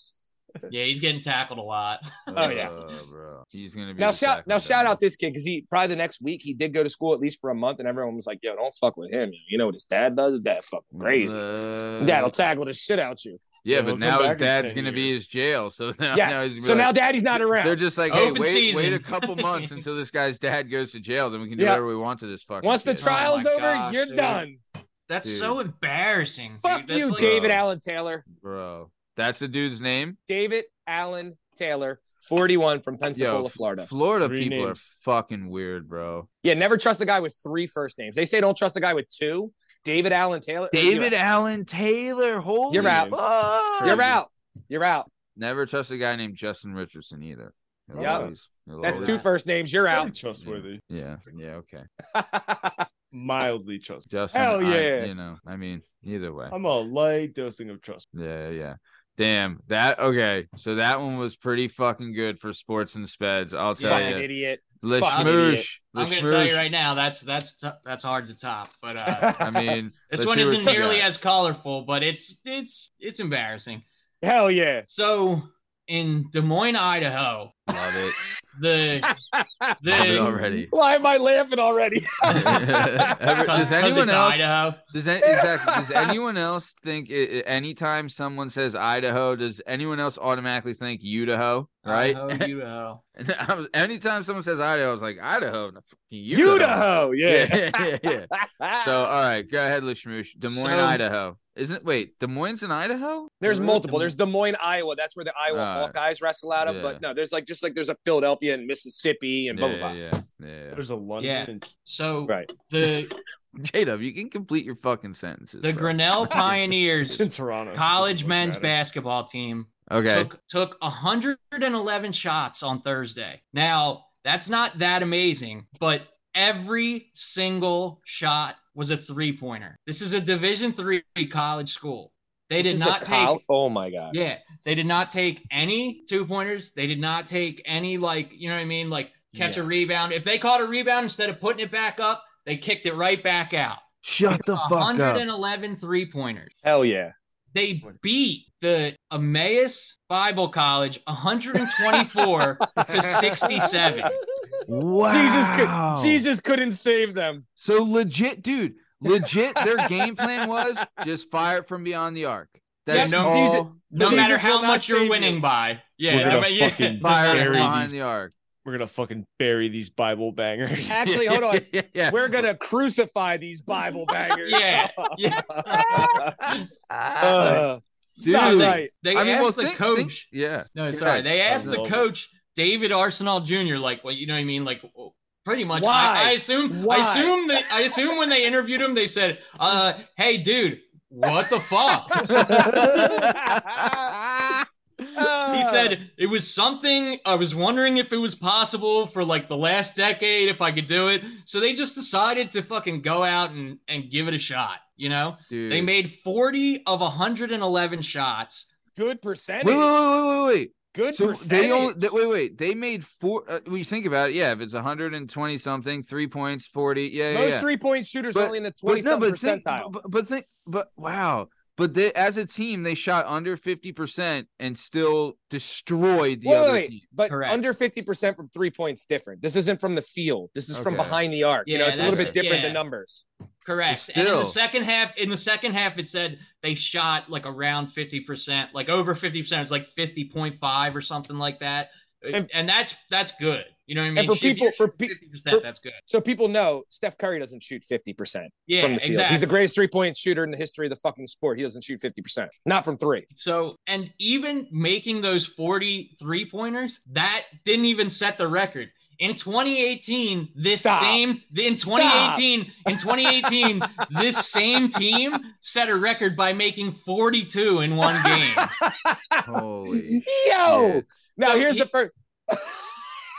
[LAUGHS] Yeah, he's getting tackled a lot. Oh, yeah. Uh, bro. He's gonna be Now shout tackle now shout out this kid because he probably the next week he did go to school at least for a month and everyone was like, "Yo, don't fuck with him. You know what his dad does? His dad fucking crazy. Uh, Dad'll tackle the shit out you." Yeah, Yeah, but now his dad's gonna be years. his jail. So [LAUGHS] now, now Yes. he's so like- now daddy's not around. They're just like, hey, Open wait, wait a couple months [LAUGHS] until this guy's dad goes to jail. Then we can do Yeah. whatever we want to this fucking. Once the kid. trial's my over, gosh, you're dude. done. That's Dude. so embarrassing. dude. Fuck That's you, like- David Bro. Allen Taylor. bro, that's the dude's name. David Allen Taylor, 41 from Pensacola, Yo, Florida. Florida Three people names. are fucking weird, bro. Yeah, never trust a guy with three first names. They say don't trust a guy with two. David Allen Taylor. David Allen Taylor, holy You're out. fuck. You're out. You're out. Never trust a guy named Justin Richardson either. He'll Yep. always- he'll That's always- two first names. You're Pretty out. trustworthy. Yeah, yeah, okay. [LAUGHS] Mildly trustworthy. Justin, Hell I- yeah. you know, I mean, either way. I'm a light dosing of trust. Yeah, yeah. Damn that. Okay, so that one was pretty fucking good for sports and speds. I'll tell Fucking you. idiot. Le Fucking idiot. Schmoosh. I'm Le gonna tell you right now, that's that's t- that's hard to top. But uh, [LAUGHS] I mean, [LAUGHS] this one see what isn't nearly as colorful, but it's it's it's embarrassing. Hell yeah. So in Des Moines, Idaho, Love it. the [LAUGHS] Love it the already. Why am I laughing already? [LAUGHS] Ever- does anyone else? Idaho. Does any, exactly? Does anyone else think? i- i- Anytime someone says Idaho, does anyone else automatically think Idaho? Right. Idaho, [LAUGHS] Idaho. And I was, anytime someone says Idaho, I was like Idaho, no, fucking Idaho. Idaho, yeah. yeah, yeah, yeah. So, all right, go ahead, Lishmoosh. Des Moines, So- Idaho. Isn't wait Des Moines in Idaho? There's Really? multiple. There's Des Moines, Iowa. That's where the Iowa Alright. Hawkeyes wrestle out of. Yeah. But no, there's like just like there's a Philadelphia and Mississippi and blah yeah, blah blah. yeah, yeah. There's a London. Yeah. So Right. the [LAUGHS] J Dub, you can complete your fucking sentences. the bro. Grinnell It's [LAUGHS] Pioneers in Toronto. college Doesn't men's basketball team Okay. took took 111 shots on Thursday. Now, that's not that amazing, but every single shot was a three-pointer. This is a Division 3 college school. They This did not col- take Oh my god. Yeah, they did not take any two-pointers. They did not take any like, you know what I mean, like catch a rebound. If they caught a rebound instead of putting it back up, they kicked it right back out. Shut the fuck up. 111 three-pointers Hell yeah. they beat the Emmaus Bible College 124 to 67. [LAUGHS] Wow. Jesus could Jesus couldn't save them. So legit, dude. Legit, their game plan was just fire it from beyond the arc. That's Yeah, no- all. Jesus- No Jesus matter how much you're save you. winning by. Yeah, We're gonna I mean, yeah. [LAUGHS] fucking fire Bury behind these- the arc. We're gonna fucking bury these Bible bangers. [LAUGHS] Actually, hold on. yeah, yeah. We're gonna crucify these Bible bangers. Yeah, yeah. [LAUGHS] Uh, Dude. not right. They I mean, asked well, the think- coach. think- yeah. no, Go sorry. ahead. They asked the love it. coach, David Arsenal Jr., like, well, you know what I mean? Like, pretty much. Why? I, I assume. Why? I assume that. I assume when they interviewed him, they said, "Uh, hey, dude, what the fuck?" He [LAUGHS] said it was something I was wondering if it was possible for like the last decade if I could do it. So they just decided to fucking go out and, and give it a shot, you know? Dude. They made 40 of 111 shots. good percentage. Wait, wait, wait, wait, wait. Good So percentage. they only they, wait, wait. They made four. Uh, when you think about it, yeah, if it's 120 something, three points, 40, yeah, yeah. Most yeah. three point shooters But- are only in the twenty But no, something but think, but, but think, but wow. But they, as a team, they shot under 50% and still destroyed the Wait, other wait, team. but Correct. under fifty percent from three points different. This isn't from the field. This is from behind the arc. you know, it's a little bit different yeah. than numbers. Correct. But And in the second half, in the second half, it said they shot like around 50%, like over 50%. It's like 50.5 or something like that. And, And- that's that's good. You know what I mean? And for If people- for shooting 50%, for- that's good. So people know Steph Curry doesn't shoot fifty percent Yeah, from the field. exactly. He's the greatest three point shooter in the history of the fucking sport. He doesn't shoot fifty percent, not from three. So, and even making those 43 pointers, that didn't even set the record. In 2018, this Stop. same in 2018, in 2018, [LAUGHS] this same team set a record by making 42 in one game. [LAUGHS] Holy Yo, shit. now So here's he- the first.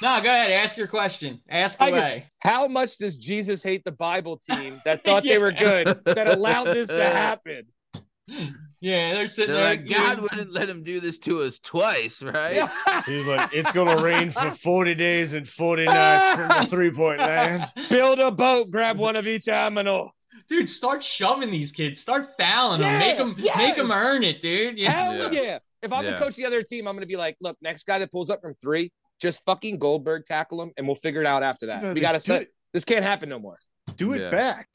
No, go ahead, ask your question. Ask I get- away. How much does Jesus hate the Bible team that [LAUGHS] thought they were good that allowed this to happen? Yeah, they're sitting They're there. like, God doing- wouldn't let him do this to us twice, right? [LAUGHS] He's like, it's gonna rain for [LAUGHS] 40 days and 40 nights from the three point land. [LAUGHS] Build a boat, grab one of each aminal. dude, start shoving these kids. Start fouling them. Make them yes. make them earn it, dude. Yeah. Hell Yeah. yeah. If I'm Yeah. the coach of the other team, I'm going to be like, look, next guy that pulls up from three, just fucking Goldberg tackle him, and we'll figure it out after that. No, we got to set. it- This can't happen no more. Do it Yeah. back.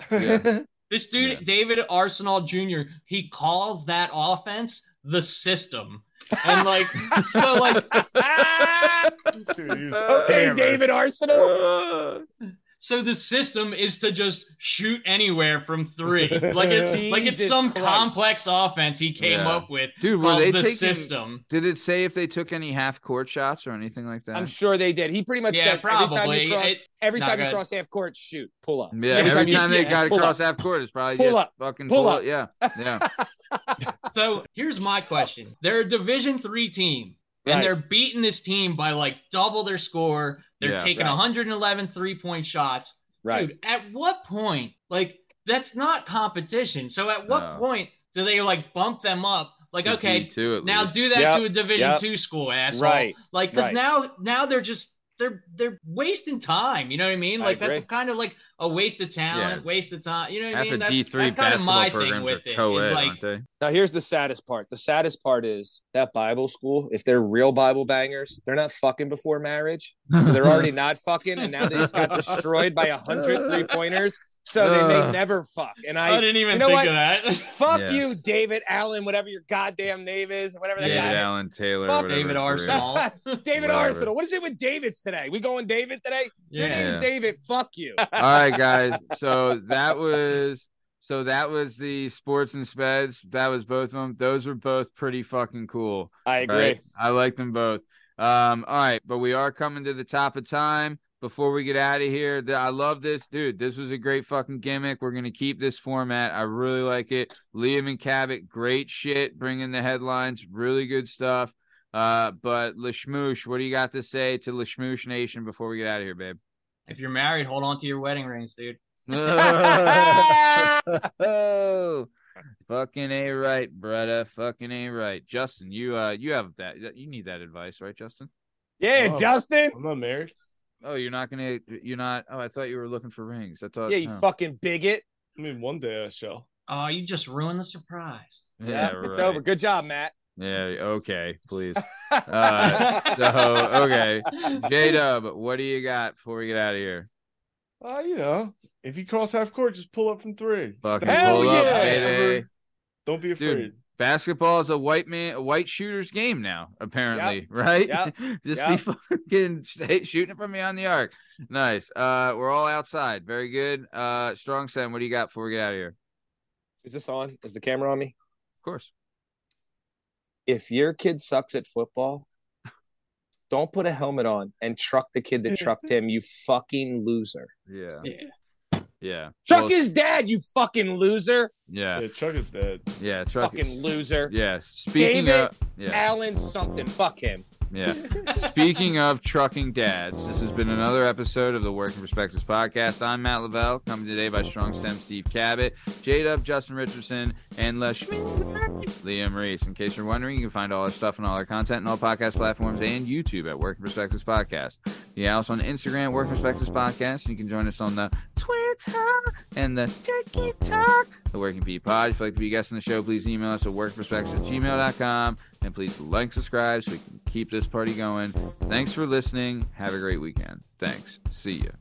Yeah. This dude, Yeah. David Arsenal Jr., he calls that offense the system. And like, so like, [LAUGHS] Dude, [LAUGHS] okay. David Arsenal. [LAUGHS] so the system is to just shoot anywhere from three. Like it's [LAUGHS] like it's some Christ. complex offense he came Yeah. up with. Dude, were called they the taking? system. Did it say if they took any half court shots or anything like that? I'm sure they did. He pretty much Yeah, says every time probably. you cross, It- every time you good. cross half court, shoot, pull up. Yeah, every, time, you- they yeah, got just pull across up. half court, it's probably Pull up. fucking Pull pull, up. it. Yeah, yeah. [LAUGHS] So here's my question: They're a Division three team, and they're beating this team by like double their score. They're Yeah. taking Right. 111 three point shots. Right. Dude, at what point? Like, that's not competition. So at what No. point do they like bump them up? Like, To okay, now least. do that Yep, to a Division yep. two school, asshole. Right, Like, because right. now now they're just they're they're wasting time. You know what I mean? I Like that's kind of like a waste of talent, Yeah. waste of time. You know what I mean? That's, that's kind of my thing with are it. Is like? Now here's the saddest part. The saddest part is that Bible school, if they're real Bible bangers, they're not fucking before marriage. So they're already [LAUGHS] not fucking, and now they just got destroyed by a hundred three pointers. So they may Ugh. never fuck. And I, I didn't even you know think what? of that. [LAUGHS] fuck Yeah. you, David Allen, whatever your goddamn name is, whatever that guy Yeah. David guy. Allen Taylor, Fuck whatever David his is. Arsenal. [LAUGHS] David Whatever. Arsenal. What is it with Davids today? We going David today? Your Yeah. name's David. Fuck you. [LAUGHS] All right, guys. So that was so that was the sports and speds. That was both of them. Those were both pretty fucking cool. I agree. Right? I like them both. Um, all right, but we are coming to the top of time. Before we get out of here, th- I love this, dude. This was a great fucking gimmick. We're gonna keep this format. I really like it. Liam and Cabot, great shit, bringing the headlines, really good stuff. Uh, but Lashmoosh, what do you got to say to Lashmoosh Nation before we get out of here, babe? If you're married, hold on to your wedding rings, dude. oh, [LAUGHS] fucking a right, brother. Fucking a right. Justin, you uh, you have that. You need that advice, right, Justin? Yeah, Oh. Justin. I'm not married. Oh, you're not gonna. You're not. Oh, I thought you were looking for rings. I thought. Yeah, you oh. fucking bigot. I mean, one day I shall. Oh, you just ruined the surprise. Yeah, it's right. over. Good job, Matt. Yeah. Okay. Please. [LAUGHS] Uh, so okay, J Dub, what do you got before we get out of here? Uh, you know, if you cross half court, just pull up from three. Fucking Step Hell pull up, up, yeah. baby. Don't be afraid. Basketball is a white man, a white shooter's game now. Apparently, right? Yep. [LAUGHS] Just Yep. be fucking [LAUGHS] stay, shooting it from beyond the arc. Nice. Uh, we're all outside. Very good. Uh, strong Sam, what do you got before we get out of here? Is this on? Is the camera on me? Of course. If your kid sucks at football, don't put a helmet on and truck the kid that trucked him, you fucking loser. Yeah. Yeah. Yeah. Chuck Well, his dad, you fucking loser. Yeah. Yeah, Chuck is dead. Yeah. Truck fucking loser. Yes. Speaking David of yeah. Allen something. Fuck him. Yeah. Speaking of trucking dads, this has been another episode of the Working Perspectives podcast. I'm Matt Lavelle, coming today by Strong Stem Steve Cabot, J Dub, Justin Richardson, and Les Liam Reese. In case you're wondering, you can find all our stuff and all our content on all podcast platforms and YouTube at Working Perspectives Podcast. Yeah, also on Instagram, Work Perspectives Podcast. You can join us on the Twitter and the TikTok, the Working P Pod. If you'd like to be a guest on the show, please email us at workperspectives at gmail.com. And please like, subscribe so we can keep this party going. Thanks for listening. Have a great weekend. Thanks. See ya.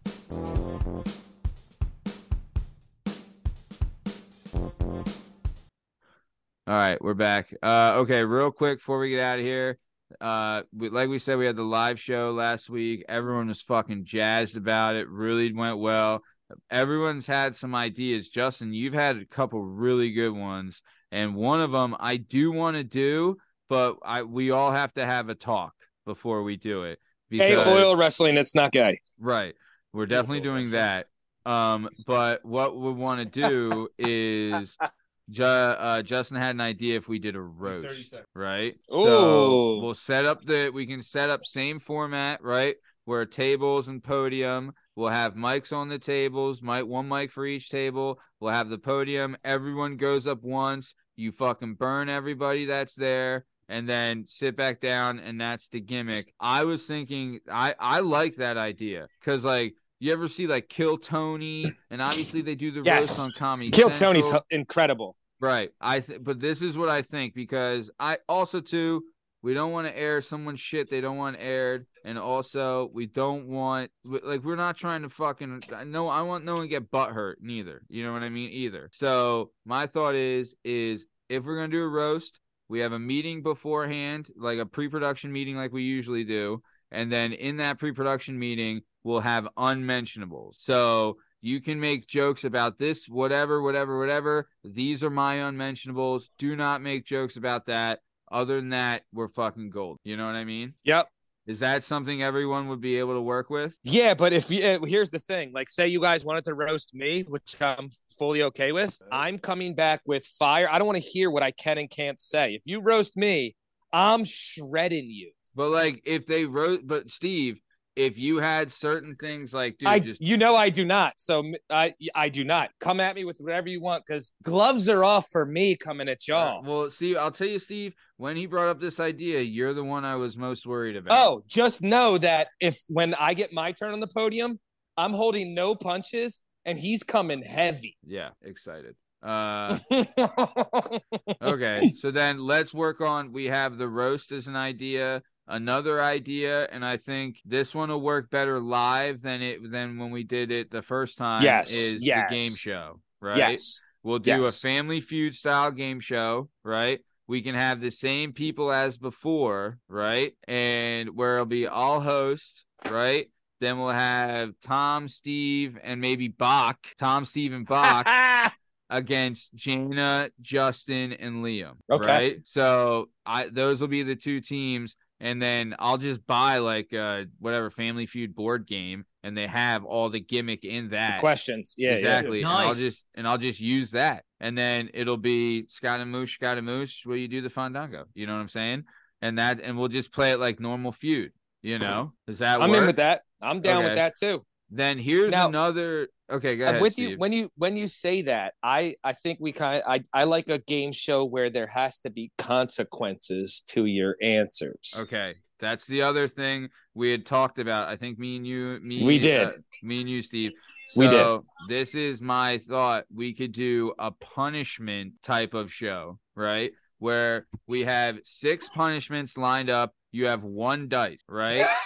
All right, we're back. Uh, okay, real quick before we get out of here. Uh, we, like we said, we had the live show last week. Everyone was fucking jazzed about it. Really went well. Everyone's had some ideas. Justin, you've had a couple really good ones, and one of them I do want to do, but I we all have to have a talk before we do it. Gay oil wrestling. That's not gay. Right. We're definitely oil doing wrestling. that. Um, but what we want to do is [LAUGHS] Ju- uh, Justin had an idea if we did a roast, right? Ooh. So we'll set up the we can set up same format, right? Where tables and podium. We'll have mics on the tables, mic one mic for each table. We'll have the podium. Everyone goes up once. You fucking burn everybody that's there, and then sit back down, and that's the gimmick. I was thinking, I I like that idea because like you ever see like Kill Tony, and obviously they do the Yes. roast on Comedy Kill Central. Tony's incredible. Right. I th- but this is what I think because I also too we don't want to air someone's shit they don't want aired and also we don't want like we're not trying to fucking no I want no one to get butt hurt neither. You know what I mean either. So my thought is is if we're going to do a roast, we have a meeting beforehand, like a pre-production meeting like we usually do, and then in that pre-production meeting we'll have unmentionables. So you can make jokes about this, whatever, whatever, whatever. These are my unmentionables. Do not make jokes about that. Other than that, we're fucking gold. You know what I mean? Yep. Is that something everyone would be able to work with? Yeah, but if you uh, here's the thing, like say you guys wanted to roast me, which I'm fully okay with, I'm coming back with fire. I don't want to hear what I can and can't say. If you roast me, I'm shredding you. But like, if they wrote, but Steve, if you had certain things like, dude, I, just you know, I do not. So I, I do not. Come at me with whatever you want, because gloves are off for me coming at Uh, y'all. well, Steve, I'll tell you, Steve, when he brought up this idea, you're the one I was most worried about. Oh, just know that if when I get my turn on the podium, I'm holding no punches, and he's coming heavy. yeah, excited. Uh, [LAUGHS] okay, so then let's work on. We have the roast as an idea, another idea, and I think this one will work better live than it than when we did it the first time. Yes, is yes. the game show, right? Yes. We'll do Yes. a family feud style game show, right? We can have the same people as before, right? And where it'll be all hosts, right? Then we'll have Tom, Steve, and maybe Bach, Tom, Steve, and Bach [LAUGHS] against Jana, Justin, and Liam. Okay. Right. So I those will be the two teams. And then I'll just buy like uh whatever family feud board game and they have all the gimmick in that Questions. Yeah. yeah. exactly. And I'll just and I'll just use that. And then it'll be Scaramouche, Scott and Moose, Will you do the fandango. You know what I'm saying? And that and we'll just play it like normal feud. You know? Does that I'm work? in with that. I'm down Okay. with that too. Then here's Now- another okay, go ahead. with you when you when you say that. I I think we kind I I like a game show where there has to be consequences to your answers. Okay. That's the other thing we had talked about. I think me and you me We did. uh, me and you, Steve. So We did. this is my thought. We could do a punishment type of show, right? Where we have six punishments lined up. You have one dice, right? [LAUGHS]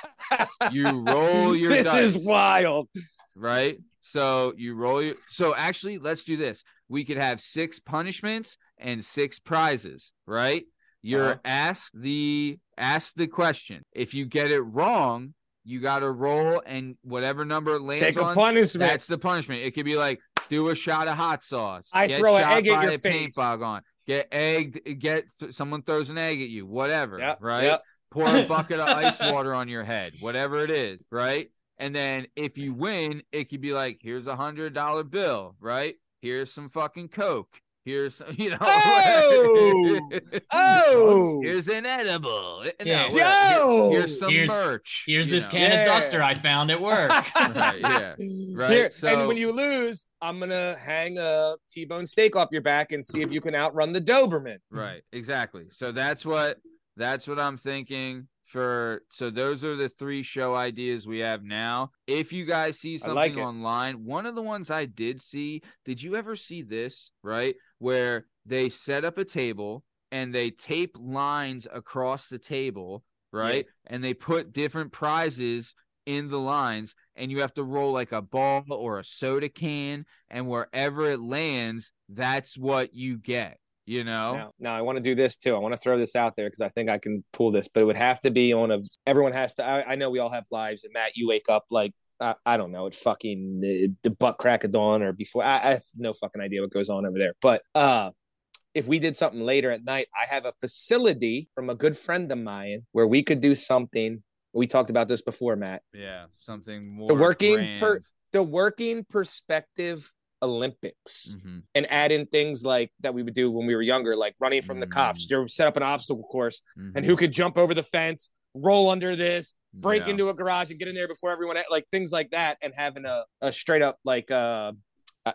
You roll your this dice. is wild. right? So you roll your so actually let's do this. We could have six punishments and six prizes, right? You're Uh-huh. asked the ask the question. If you get it wrong, you gotta roll and whatever number it lands Take a on, punishment. that's the punishment. It could be like do a shot of hot sauce. I get throw an egg at your a paint face. bog on. Get egged. Get someone throws an egg at you. Whatever. Yep, right yep. pour a [LAUGHS] bucket of ice water on your head, whatever it is, right? And then if you win, it could be like, here's a hundred dollar bill, right? Here's some fucking coke. Here's some, [LAUGHS] you know. Oh! [LAUGHS] Oh! here's an edible. No, Yeah. whatever. Yo! Here's some Here's- merch. Here's this know. can Yeah. of duster I found at work. [LAUGHS] Right, yeah. Right, Here, so- and when you lose, I'm gonna hang a T-bone steak off your back and see if you can outrun the Doberman. Right, exactly. So that's what that's what I'm thinking for so those are the three show ideas we have now. If you guys see something like online, one of the ones I did see, did you ever see this, right? Where they set up a table and they tape lines across the table, right? And they put different prizes in the lines and you have to roll like a ball or a soda can and wherever it lands, that's what you get. You know? Now, now I want to do this too. I want to throw this out there because I think I can pull this, but it would have to be on a. Everyone has to. I, I know we all have lives, and Matt, you wake up like I, I don't know, at fucking uh, the butt crack of dawn or before. I, I have no fucking idea what goes on over there. But uh, if we did something later at night, I have a facility from a good friend of mine where we could do something. We talked about this before, Matt. Yeah, something more The working per- The working perspective Olympics. Mhm. and add in things like that we would do when we were younger, like running from the cops. Mm. You set up an obstacle course, and Mhm. who could jump over the fence, roll under this, break Yeah. into a garage, and get in there before everyone, like things like that, and having a, a straight up like uh,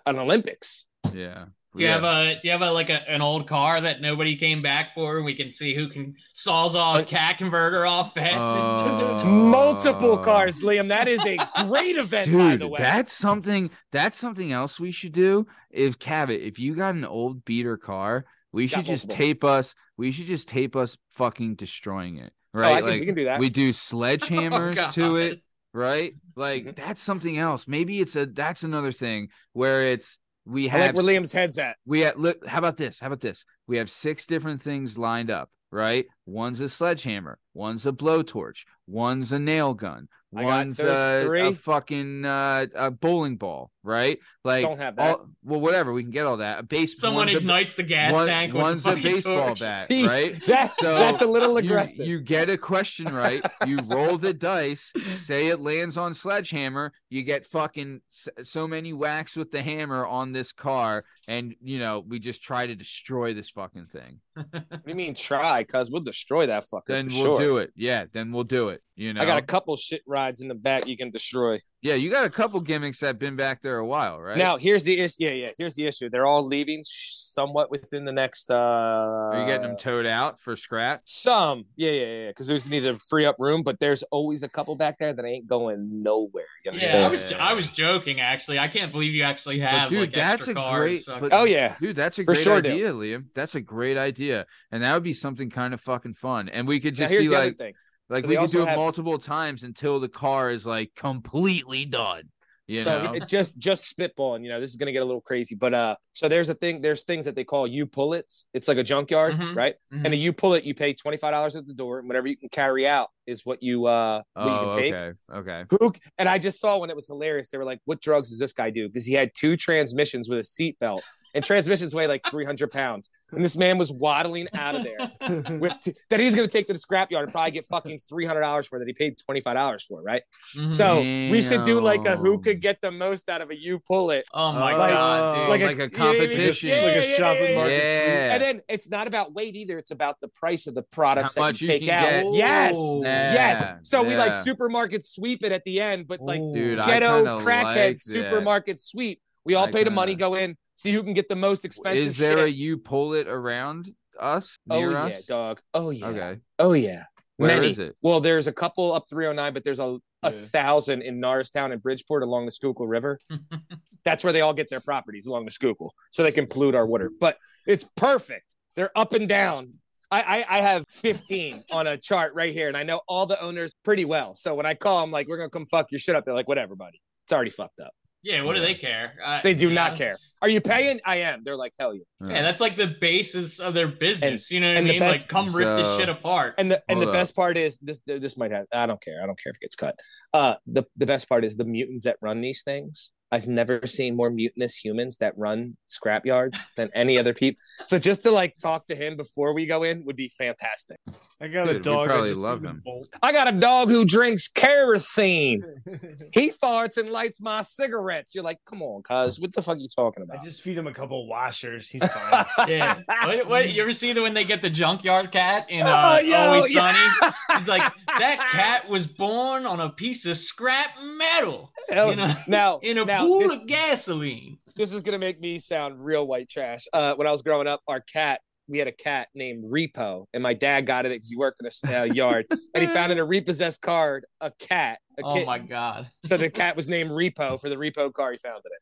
an Olympics. Yeah. Do you yeah. have a do you have a like a, an old car that nobody came back for and we can see who can sawzall a cat converter off fastest? Oh. Multiple cars, Liam. That is a great event, by Dude, the way. that's something. That's something else we should do. If Cabot, if you got an old beater car, we Got should just multiple. tape us. We should just tape us fucking destroying it. Oh, I Right? can, like we can do that. we do [LAUGHS] Oh, sledgehammers to it. Right? Like Mhm. that's something else. Maybe it's a. That's another thing where it's we I like have where Liam's head's at. we have, look how about this? How about this? We have six different things lined up right one's a sledgehammer one's a blowtorch one's a nail gun one's a, a fucking uh, a bowling ball right like Don't have that. all, well whatever we can get all that a base Someone one's a- ignites the gas one- tank with one's the a baseball torch. bat [LAUGHS] right That- So, that's a little aggressive. you get a question right. You roll the dice. Say it lands on sledgehammer. You get fucking so many whacks with the hammer on this car, and you know we just try to destroy this fucking thing. What do you mean try? Cause we'll destroy that fucker. Then we'll sure. do it. Yeah, then we'll do it. You know, I got a couple shit rides in the back you can destroy. yeah, you got a couple gimmicks that been back there a while, right? Now here's the issue. Yeah, yeah. Here's the issue. They're all leaving somewhat within the next. uh are you getting them towed out for scrap? Some, yeah, yeah, yeah. Because there's need to free up room, but there's always a couple back there that ain't going nowhere. You Yeah, I understand? was I was joking actually. I can't believe you actually have dude, like that's extra a cars. great- so- but- oh yeah, Dude, that's a For great sure, Dale. idea, Liam. That's a great idea, and that would be something kind of fucking fun. And we could now just here's see the other like thing. Like So we could do it have- multiple times until the car is like completely done. You so know, it just just spitballing. You know, this is gonna get a little crazy, but uh, so there's a thing. There's things that they call you pullets. It's like a junkyard, Mhm. right? Mhm. And a you pull it, you pay twenty five dollars at the door, and whatever you can carry out is what you uh what you oh, can take. okay, okay. Who and I just saw when it was hilarious. They were like, "What drugs does this guy do?" Because he had two transmissions with a seatbelt, and transmissions weigh like three hundred pounds. And this man was waddling out of there [LAUGHS] with that he's going to take to the scrapyard and probably get fucking three hundred dollars for that he paid twenty five dollars for, right? So we should do like a who could get the most out of a you pull it. oh my Oh, god, dude. like like a- a, you know I mean? competition. Yeah, like a yeah, shopping yeah, market. Yeah. And then it's not about weight either. It's about the price of the products How that much you you take can out. get. Yes. Ooh. Yes. Yeah, So we like yeah. supermarket sweep it at the end, but like Dude, ghetto crackhead like supermarket sweep. We all I pay the money, go in, see who can get the most expensive Is there shit. a you pull it around us oh near yeah, us? dog. Oh yeah. Okay, Oh yeah. Where Many. is it? Well, there's a couple up 309, but there's a, a Yeah. thousand in Norristown and Bridgeport along the Schuylkill River. [LAUGHS] That's where they all get their properties along the Schuylkill, so they can pollute our water. But it's perfect. They're up and down. I, I, I have 15 [LAUGHS] on a chart right here, and I know all the owners pretty well. So when I call them, like, we're gonna come fuck your shit up, they're like, whatever, buddy. It's already fucked up. Yeah, what do they care? Uh, They do yeah. not care. Are you paying? I am. They're like, hell yeah. Yeah, that's like the basis of their business. you know what I mean? best- like, come rip this shit apart. And the and Hold the up. best part is this. This might have. I don't care. I don't care if it gets cut. Uh, the the best part is the mutants that run these things. I've never seen more mutinous humans that run scrap yards than any other people. So just to like talk to him before we go in would be fantastic. I got Dude, a we dog. I probably just love him. I got a dog who drinks kerosene. [LAUGHS] He farts and lights my cigarettes. You're like, come on, cuz, what the fuck are you talking about? I just feed him a couple washers. He's fine. [LAUGHS] Yeah. what, what, you ever see the when they get the junkyard cat in Oh, uh, yo, Always yeah. Sunny? [LAUGHS] He's like, that cat was born on a piece of scrap metal you know, now, in a now, pool this- of gasoline. this is gonna make me sound real white trash. Uh, when I was growing up, our cat, we had a cat named Repo, and my dad got it because he worked in a uh, [LAUGHS] yard, and he found in a repossessed card a cat, a Oh my god. So the cat was named Repo for the repo car he found in it.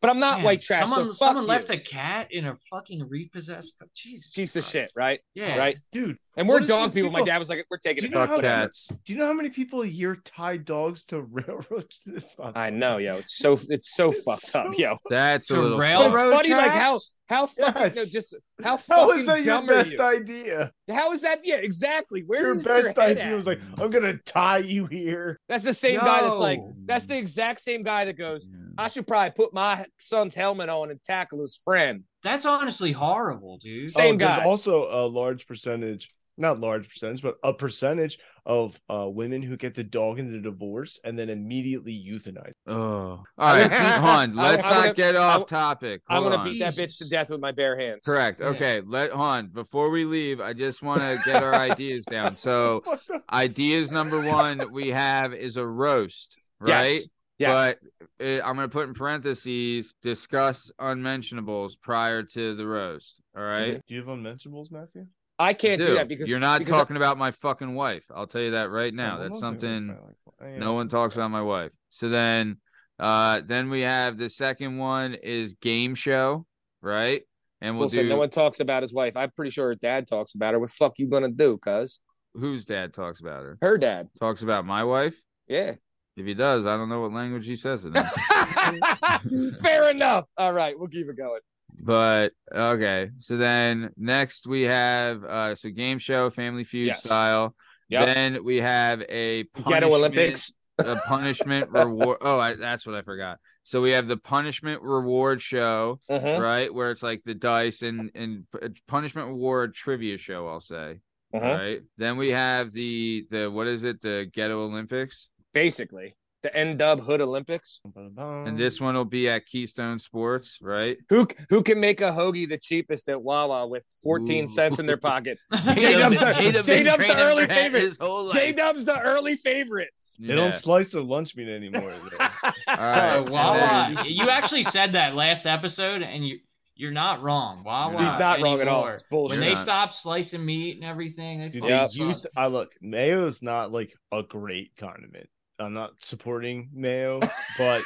But I'm not Man, white trash. Someone, so someone you. left a cat in a fucking repossessed. car. Jesus. piece of shit, right? Yeah. Right. Dude, And we're dog with people. My dad was like, "We're taking Do you know how- cats. do you know how many people a year tie dogs to [LAUGHS] railroads? It's not. I know, yo. It's so it's so It's fucked up, yo. That's a To little. But railroad it's funny, like how tracks? How fucking Yes. no, just how [LAUGHS] How fucking is that your dumb are best you? idea? How is that? Yeah, exactly. Where Your is best your head idea at? was like, I'm gonna tie you here. That's the same guy that's like, that's the exact same guy that goes, Yeah. I should probably put my son's helmet on and tackle his friend. That's honestly horrible, dude. Same Oh, there's guy. also a large percentage, not large percentage, but a percentage of uh, women who get the dog into divorce and then immediately euthanize. Oh, all right. [LAUGHS] I- Hold Let's I not wanna- get I- off topic. I'm gonna on. beat that bitch to death with my bare hands. Correct. Yeah. Okay. Let on before we leave. I just want to [LAUGHS] get our ideas down. So, [LAUGHS] ideas number one we have is a roast, right? Yes. Yeah. But uh, I'm going to put in parentheses discuss unmentionables prior to the roast. All right? Do you have unmentionables, Matthew? I can't do Dude, that because you're not because I- talking about my fucking wife. I'll tell you that right now. No, That's I'm not saying something like- no one talks about my wife. So then uh then we have the second one is game show, right? And we'll Listen, do no one talks about his wife. I'm pretty sure her dad talks about her. What fuck you gonna do, cuz? whose dad talks about her? Her dad. Talks about my wife? Yeah. If he does, I don't know what language he says it in. [LAUGHS] [LAUGHS] Fair enough. All right, we'll keep it going. But okay. So then next we have uh so game show, family feud Yes. style. Yep. Then we have a Ghetto Olympics. [LAUGHS] a punishment reward. Oh, I, that's what I forgot. So we have the punishment reward show, Uh-huh. right? Where it's like the dice and and punishment reward trivia show. I'll say, Uh-huh. right? Then we have the the what is it? The Ghetto Olympics. Basically. The N Dub Hood Olympics. And this one will be at Keystone Sports, right? Who who can make a hoagie the cheapest at Wawa with 14 Ooh. cents in their pocket? [LAUGHS] J-Dub's J-Dub's the- J-Dub's J-Dub's the early favorite. his whole life. J Dub's the early favorite. They don't slice their lunch meat anymore. though. [LAUGHS] All [LAUGHS] right. and Wawa, you actually said that last episode, and you you're not wrong. Wawa, He's not wrong at all. anymore, It's When they You're not. stopped slicing meat and everything, they Dude, they Yep. used. sucked. I look, mayo's not like a great condiment. I'm not supporting mayo, but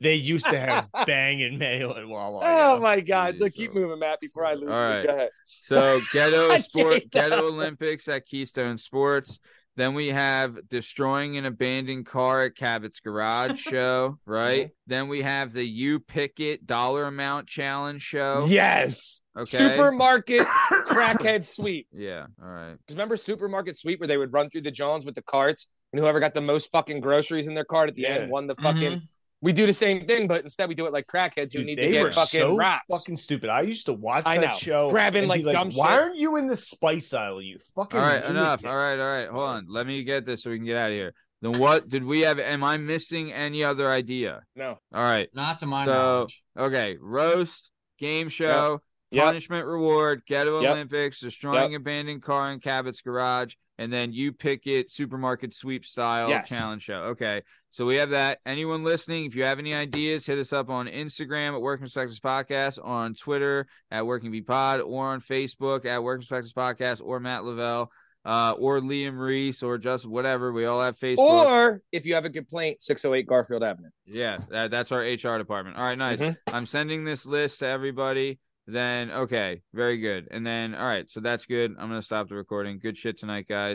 they used to have [LAUGHS] banging mayo at Wawa. Oh yeah. my God! Jeez, Look, keep moving, Matt. Before I lose, All you. right. Go ahead. So ghetto [LAUGHS] sport, ghetto Olympics at Keystone Sports. Then we have destroying an abandoned car at Cabot's Garage [LAUGHS] show, right? Then we have the You Pick It dollar amount challenge show. Yes. Okay. Supermarket [COUGHS] crackhead sweep. Yeah. All right. Because remember supermarket sweep where they would run through the Jones with the carts, and whoever got the most fucking groceries in their cart at the Yeah. end won the fucking. Mhm. We do the same thing, but instead we do it like crackheads who Dude, need they to were get fucking so rocks. fucking stupid. I used to watch I that know. show, Grabbing, and like, be dumb Why shit." aren't you in the spice aisle? You fucking. All right. idiot." Enough. All right. All right. Hold on. Let me get this so we can get out of here. Then what did we have? Am I missing any other idea? No. All right. Not to my So- knowledge. Okay. Roast, game show, Yep. punishment reward, ghetto Yep. Olympics, destroying abandoned car in Cabot's garage, and then you pick it supermarket sweep style Yes. challenge show. Okay. So we have that. Anyone listening, if you have any ideas, hit us up on Instagram at Working Perspectives Podcast, on Twitter at Working V Pod, or on Facebook at Working Perspectives Podcast, or Matt Lavelle, uh, or Liam Reese, or just whatever. We all have Facebook. Or if you have a complaint, 608 Garfield Avenue. Yeah, that, that's our HR department. All right, nice. Mhm. I'm sending this list to everybody. Then okay, very good. And then all right, so that's good. I'm gonna stop the recording. Good shit tonight, guys.